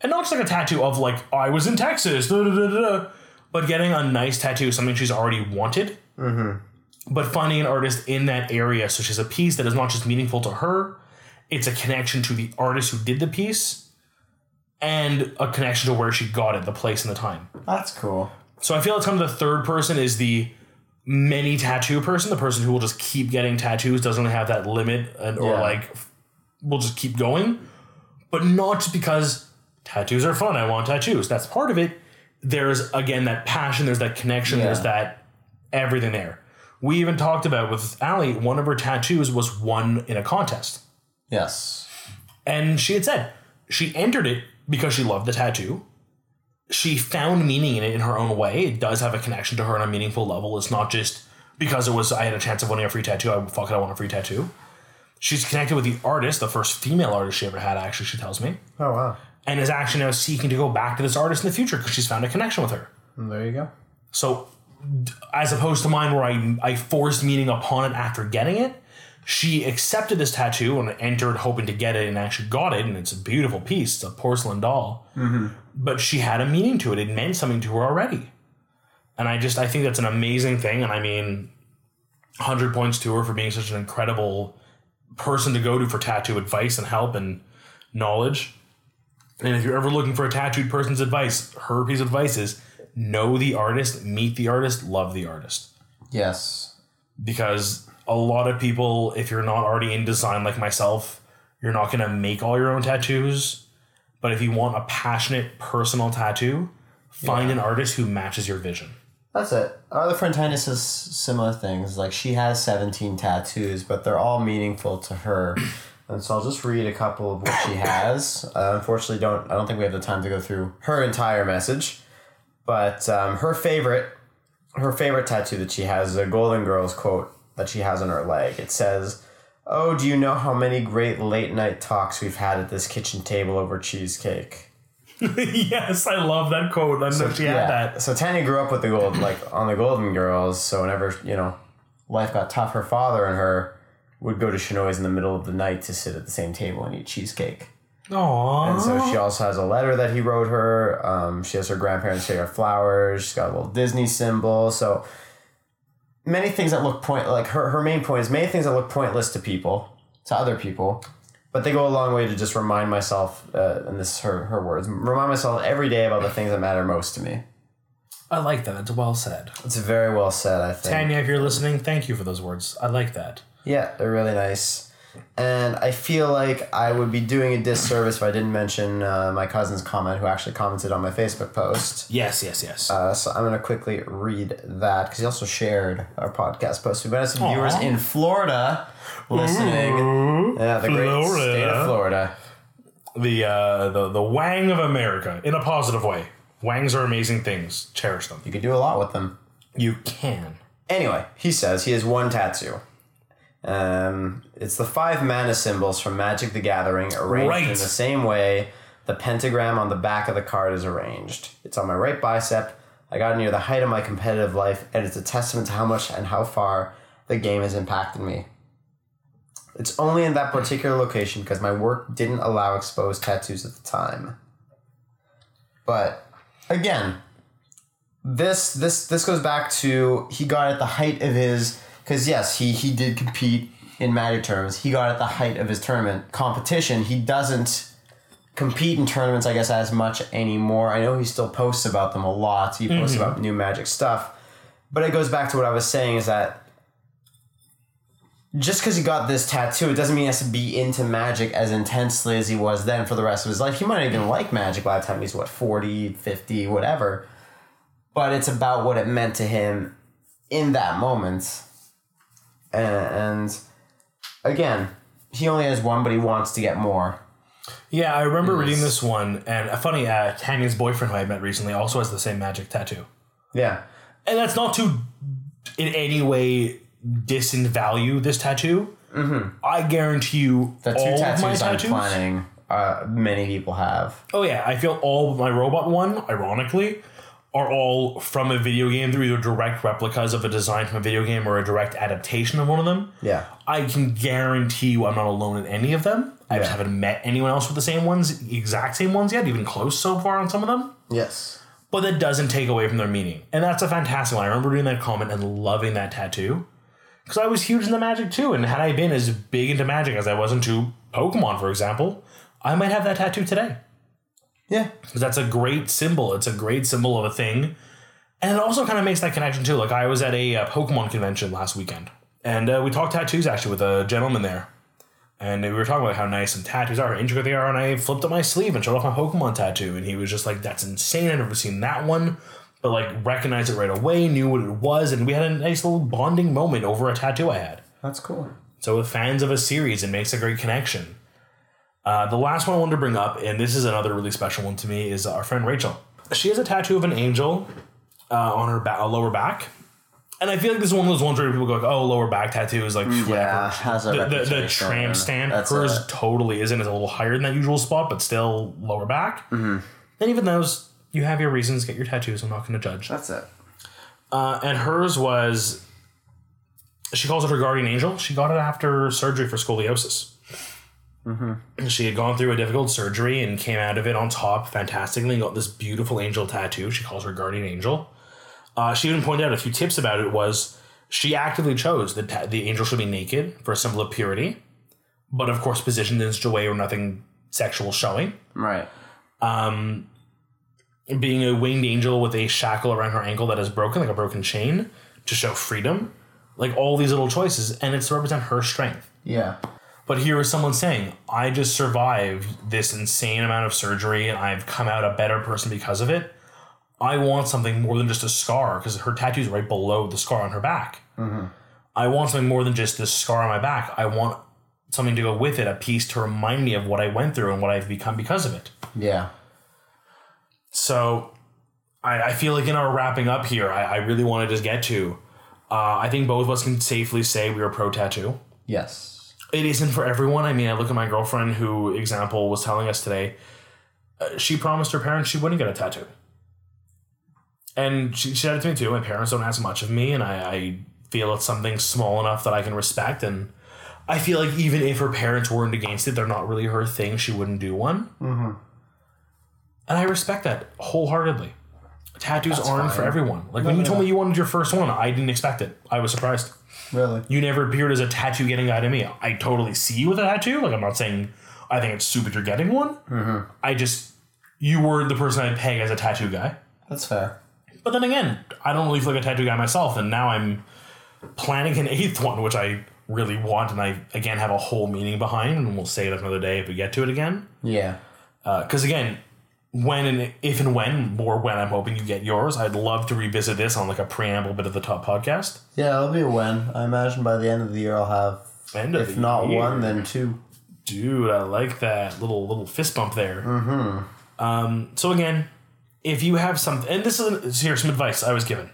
And not just like a tattoo of like, I was in Texas, da, da, da, but getting a nice tattoo, something she's already wanted. Mm-hmm. But finding an artist in that area so she has a piece that is not just meaningful to her, it's a connection to the artist who did the piece and a connection to where she got it, the place and the time. That's cool. So I feel it's kind of the third person is the many tattoo person, the person who will just keep getting tattoos, doesn't really have that limit, and, or Yeah. like will just keep going, but not just because tattoos are fun. I want tattoos. That's part of it. there's again that passion, there's that connection, there's that everything there. We even talked about with Allie, one of her tattoos was won in a contest. Yes. And she had said she entered it because she loved the tattoo. She found meaning in it in her own way. It does have a connection to her on a meaningful level. It's not just because it was I had a chance of winning a free tattoo. I fuck it, I want a free tattoo. She's connected with the artist, the first female artist she ever had. Actually, she tells me, Oh wow. and is actually now seeking to go back to this artist in the future because she's found a connection with her. And there you go. So, as opposed to mine, where I I forced meaning upon it after getting it, she accepted this tattoo and entered hoping to get it, and actually got it, and it's a beautiful piece. It's a porcelain doll, mm-hmm. but she had a meaning to it. It meant something to her already, and I just I think that's an amazing thing. And I mean, hundred points to her for being such an incredible person to go to for tattoo advice and help and knowledge. And if you're ever looking for a tattooed person's advice, her piece of advice is know the artist, meet the artist, love the artist. Yes. Because a lot of people, if you're not already in design like myself, you're not going to make all your own tattoos. But if you want a passionate, personal tattoo, find an artist who matches your vision. That's it. Our other friend Tanya says similar things. Like she has 17 tattoos, but they're all meaningful to her. (clears throat) And so I'll just read a couple of what she has. Uh, unfortunately, don't I don't think we have the time to go through her entire message. But um, her favorite, her favorite tattoo that she has is a Golden Girls quote that she has on her leg. It says, "Oh, do you know how many great late night talks we've had at this kitchen table over cheesecake?" (laughs) yes, I love that quote. I know she had that. So Tanya grew up with the gold, like on the Golden Girls. So whenever you know life got tough, her father and her would go to Chenoy's in the middle of the night to sit at the same table and eat cheesecake. Aww. And so she also has a letter that he wrote her. Um, she has her grandparents' favorite flowers. She's got a little Disney symbol. So many things that look point like her. Her main point is many things that look pointless to people, to other people, but they go a long way to just remind myself. Uh, and this is her her words. Remind myself every day about the things that matter most to me. I like that. It's well said. It's very well said. I think. Tanya, if you're listening, thank you for those words. I like that. Yeah, they're really nice. And I feel like I would be doing a disservice if I didn't mention uh, my cousin's comment, who actually commented on my Facebook post. Yes, yes, yes. Uh, so I'm going to quickly read that because he also shared our podcast post. We've got some Aw. viewers in Florida listening. Yeah, the great state of Florida. the uh, the the Wang of America in a positive way. Wangs are amazing things. Cherish them. You could do a lot with them. You can. Anyway, he says he has one tattoo. Um, it's the five mana symbols from Magic the Gathering, arranged Right. in the same way the pentagram on the back of the card is arranged. It's on my right bicep. I got near the height of my competitive life, and it's a testament to how much and how far the game has impacted me. It's only in that particular location because my work didn't allow exposed tattoos at the time. But again, this this this goes back to he got at the height of his because yes he he did compete in magic tournaments. He got at the height of his tournament competition. He doesn't compete in tournaments i guess as much anymore. I know he still posts about them a lot. He posts mm-hmm. about new magic stuff. But it goes back to what i was saying is that just because he got this tattoo it doesn't mean he has to be into magic as intensely as he was then for the rest of his life. He might not even like magic by the time he's what 40 50 whatever. But it's about what it meant to him in that moment. And, again, he only has one, but he wants to get more. Yeah, I remember reading this one, and a funny uh, Tanya's boyfriend who I met recently also has the same magic tattoo, Yeah, and that's not to in any way disvalue this tattoo. Mm-hmm. I guarantee you, the two all of my tattoos I'm tattoos. planning, uh, many people have. Oh yeah, I feel all my robot one, ironically, are all from a video game. They're either direct replicas of a design from a video game or a direct adaptation of one of them. Yeah, I can guarantee you I'm not alone in any of them. I just Yeah. haven't met anyone else with the same ones, exact same ones yet, even close so far on some of them. yes, But that doesn't take away from their meaning. And that's a fantastic one. I remember reading that comment and loving that tattoo. Because I was huge into magic too. And had I been as big into magic as I was into Pokemon, for example, I might have that tattoo today. Yeah, Because that's a great symbol. It's a great symbol of a thing. And it also kind of makes that connection too. Like I was at a uh, Pokemon convention last weekend. And uh, we talked tattoos actually with a gentleman there. And we were talking about how nice some tattoos are, how intricate they are, and I flipped up my sleeve and showed off my Pokemon tattoo, and he was just like, "That's insane! I've never seen that one." But like, recognized it right away, knew what it was, and we had a nice little bonding moment over a tattoo I had. That's cool. So with fans of a series, it makes a great connection. Uh, the last one I wanted to bring up, and this is another really special one to me, is our friend Rachel. She has a tattoo of an angel uh, on her ba- lower back. And I feel like this is one of those ones where people go, like, "Oh, lower back tattoo is like Yeah, has a the, the, the yeah. stand. That's Hers a- totally isn't. It's a little higher than that usual spot, but still lower back. Mm-hmm. And even those, you have your reasons. Get your tattoos. I'm not going to judge. That's it. Uh, and hers was, she calls it her guardian angel. She got it after surgery for scoliosis. Mm-hmm. She had gone through a difficult surgery and came out of it on top fantastically and got this beautiful angel tattoo. She calls her guardian angel. Uh, she even pointed out a few tips about it was she actively chose that ta- the angel should be naked for a symbol of purity, but of course positioned in such a way where nothing sexual showing Right. being a winged angel with a shackle around her ankle that is broken, like a broken chain, to show freedom. Like all these little choices, and it's to represent her strength. Yeah. But here is someone saying, I just survived this insane amount of surgery and I've come out a better person because of it. I want something more than just a scar because her tattoo's right below the scar on her back. I want something more than just this scar on my back. I want something to go with it, a piece to remind me of what I went through and what I've become because of it. Yeah. So I, I feel like in our wrapping up here, I, I really want to just get to. Uh, I think both of us can safely say we are pro tattoo. Yes. It isn't for everyone. I mean, I look at my girlfriend, who example was telling us today. Uh, she promised her parents she wouldn't get a tattoo, and she, she said it to me too. My parents don't ask much of me, and I, I feel it's something small enough that I can respect. And I feel like even if her parents weren't against it, they're not really her thing. She wouldn't do one. Mm-hmm. And I respect that wholeheartedly. Tattoos aren't for everyone. Like when you told me you wanted your first one, I didn't expect it. I was surprised. Really. You never appeared as a tattoo getting guy to me. I totally see you with a tattoo. Like I'm not saying I think it's stupid you're getting one. Mm-hmm. I just you were the person I'd peg as a tattoo guy. That's fair. But then again, I don't really feel like a tattoo guy myself, and now I'm planning an eighth one, which I really want, and I again have a whole meaning behind, and we'll save it another day if we get to it again. Yeah. Because again, when and if and when, or when I'm hoping you get yours, I'd love to revisit this on like a preamble bit of the top podcast. Yeah, it'll be a win. I imagine by the end of the year I'll have, End of if not year. one, then two. Dude, I like that little little fist bump there. Mm-hmm. Um, so again, if you have something, and this is here's some advice I was given.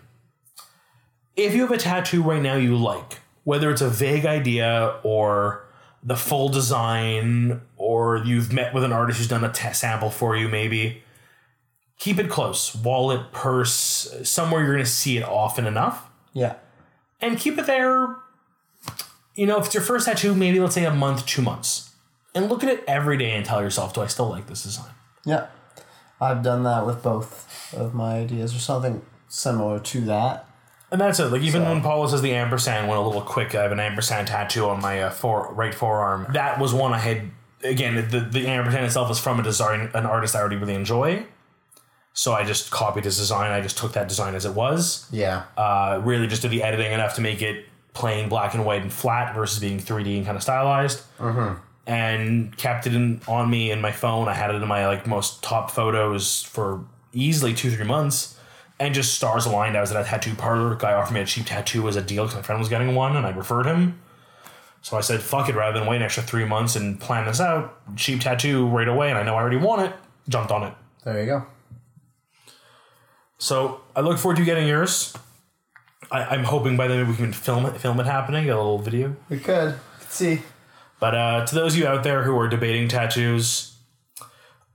If you have a tattoo right now you like, whether it's a vague idea or the full design, or you've met with an artist who's done a test sample for you, maybe keep it close, wallet, purse, somewhere you're going to see it often enough Yeah. and keep it there. You know, if it's your first tattoo, maybe let's say a month, two months, and look at it every day and tell yourself, "Do I still like this design?" Yeah. I've done that with both of my ideas or something similar to that. And that's it. Like even So- when Paula says the ampersand went a little quick, I have an ampersand tattoo on my uh, fore, right forearm. That was one I had. Again, the the ampersand itself is from a design, an artist I already really enjoy. So I just copied his design. I just took that design as it was. Yeah. Uh, really just did the editing enough to make it plain black and white and flat versus being 3D and kind of stylized. And kept it in, on me in my phone. I had it in my like most top photos for easily two three months. And just stars aligned. I was at a tattoo parlor. Guy offered me a cheap tattoo as a deal because my friend was getting one, and I referred him. So I said, "Fuck it," rather than wait an extra three months and plan this out. Cheap tattoo right away, and I know I already want it. Jumped on it. There you go. So I look forward to getting yours. I, I'm hoping by then we can film it, film it happening, get a little video. We could. Let's see. But uh, to those of you out there who are debating tattoos,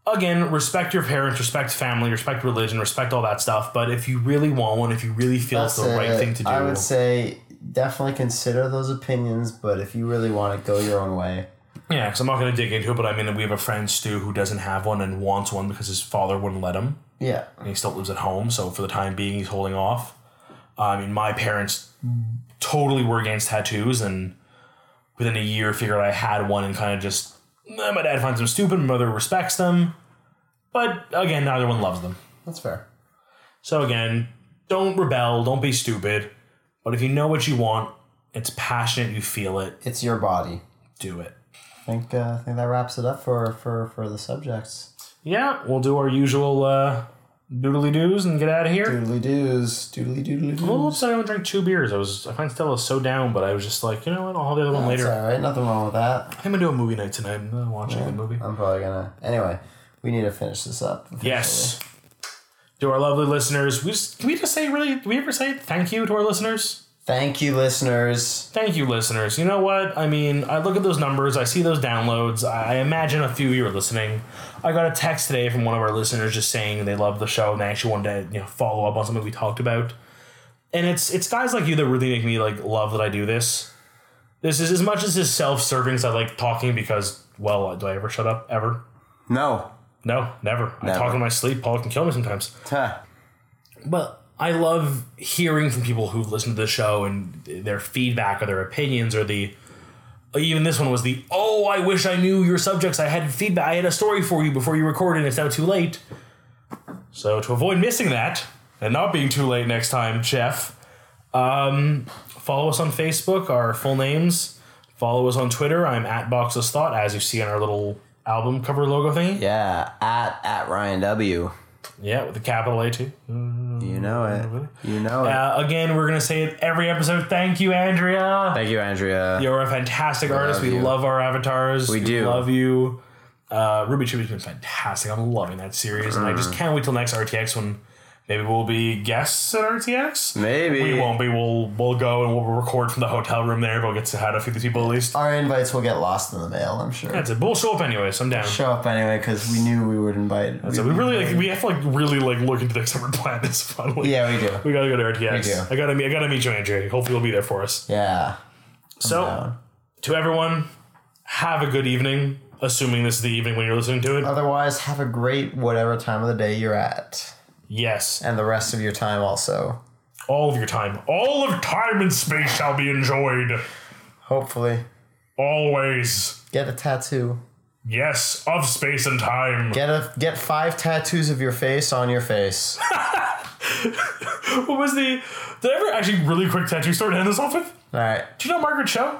again, respect your parents, respect family, respect religion, respect all that stuff. But if you really want one, if you really feel it's the That's right thing to do, I would say definitely consider those opinions, but if you really want to go your own way, yeah, because I'm not going to dig into it. But I mean, we have a friend Stu who doesn't have one and wants one because his father wouldn't let him. yeah. and he still lives at home. So for the time being, he's holding off. I mean, my parents totally were against tattoos, and within a year, figured I had one, and kind of just eh, my dad finds them stupid. My mother respects them, but again, neither one loves them. That's fair. So again, don't rebel, don't be stupid. But if you know what you want, it's passionate, you feel it, It's your body. do it. I think uh, I think that wraps it up for for for the subjects. Yeah, we'll do our usual uh, doodly doos and get out of here. Doodly doos, doodly doodly I'm a little doos. upset I only drank two beers. I was I find Stella was so down, but I was just like, you know what? I'll have the other one That's later. all right. Nothing wrong with that. I'm gonna do a movie night tonight. I'm gonna a good movie. I'm probably gonna. Anyway, we need to finish this up. officially. Yes. To our lovely listeners, we just, can we just say really? Do we ever say thank you to our listeners? Thank you, listeners. Thank you, listeners. You know what? I mean, I look at those numbers, I see those downloads. I imagine a few of you are listening. I got a text today from one of our listeners just saying they love the show and they actually wanted to, you know, follow up on something we talked about. And it's it's guys like you that really make me like love that I do this. This is as much as is self-serving as I like talking because, well, do I ever shut up ever? No. No, never. I talk in my sleep. Paul can kill me sometimes. Huh. But I love hearing from people who've listened to the show and their feedback or their opinions or the even this one was the oh I wish I knew your subjects I had feedback I had a story for you before you recorded and it's now too late. So to avoid missing that and not being too late next time, Jeff, um, follow us on Facebook. Our full names. Follow us on Twitter. I'm at Boxless Thought as you see on our little album cover logo thingy. Yeah. At at Ryan W. Yeah, with the capital A too. You know it. You know it. Uh, again, we're gonna say it every episode. Thank you, Andrea. Thank you, Andrea. You're a fantastic artist. love We you. love our avatars. We, do. love you. Uh, RWBY Chibi's been fantastic. I'm loving that series, and I Mm. just can't wait till next RTX when maybe we'll be guests at RTX. Maybe. We won't be. We'll we'll go and we'll record from the hotel room there. We'll get to have a few people at least. Our invites will get lost in the mail, I'm sure. That's it. But we'll show up anyways. I'm down. Show up anyway because we knew we would invite. So we really like we have to like really like look into the summer plan this fun. Like, Yeah, we do. We gotta go to RTX. We do. I gotta meet. I gotta meet you, Andrea. Hopefully, you'll be there for us. Yeah. So, down. to everyone, have a good evening. Assuming this is the evening when you're listening to it. Otherwise, have a great whatever time of the day you're at, Yes, and the rest of your time also. all of your time, all of time and space shall be enjoyed. Hopefully, Always. get a tattoo. Yes, of space and time. Get a get five tattoos of your face on your face. (laughs) What was the? Did I ever actually really quick tattoo story to end this off with? All right. Do you know Margaret Cho,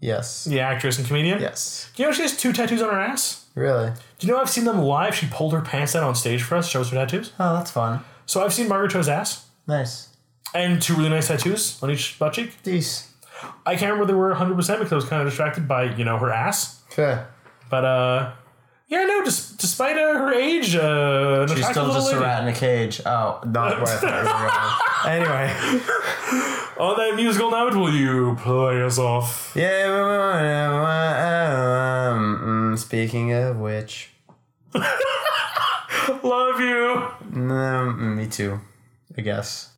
Yes. the actress and comedian? Yes. Do you know she has two tattoos on her ass? Really? Do you know I've seen them live? She pulled her pants down on stage for us, shows her tattoos. Oh, that's fun. So I've seen Margaret Cho's ass Nice. and two really nice tattoos on each butt cheek. These. I can't remember they were 100% because I was kind of distracted by, you know, her ass. Okay. But, uh, yeah, no, just despite uh, her age, uh, an She's attractive still little just a lady. rat in a cage. Oh, not where I thought (laughs) you were going. Anyway. (laughs) On that musical note, will you play us off? Yeah. Um, mm, speaking of which, (laughs) Love you. mm, me too. I guess.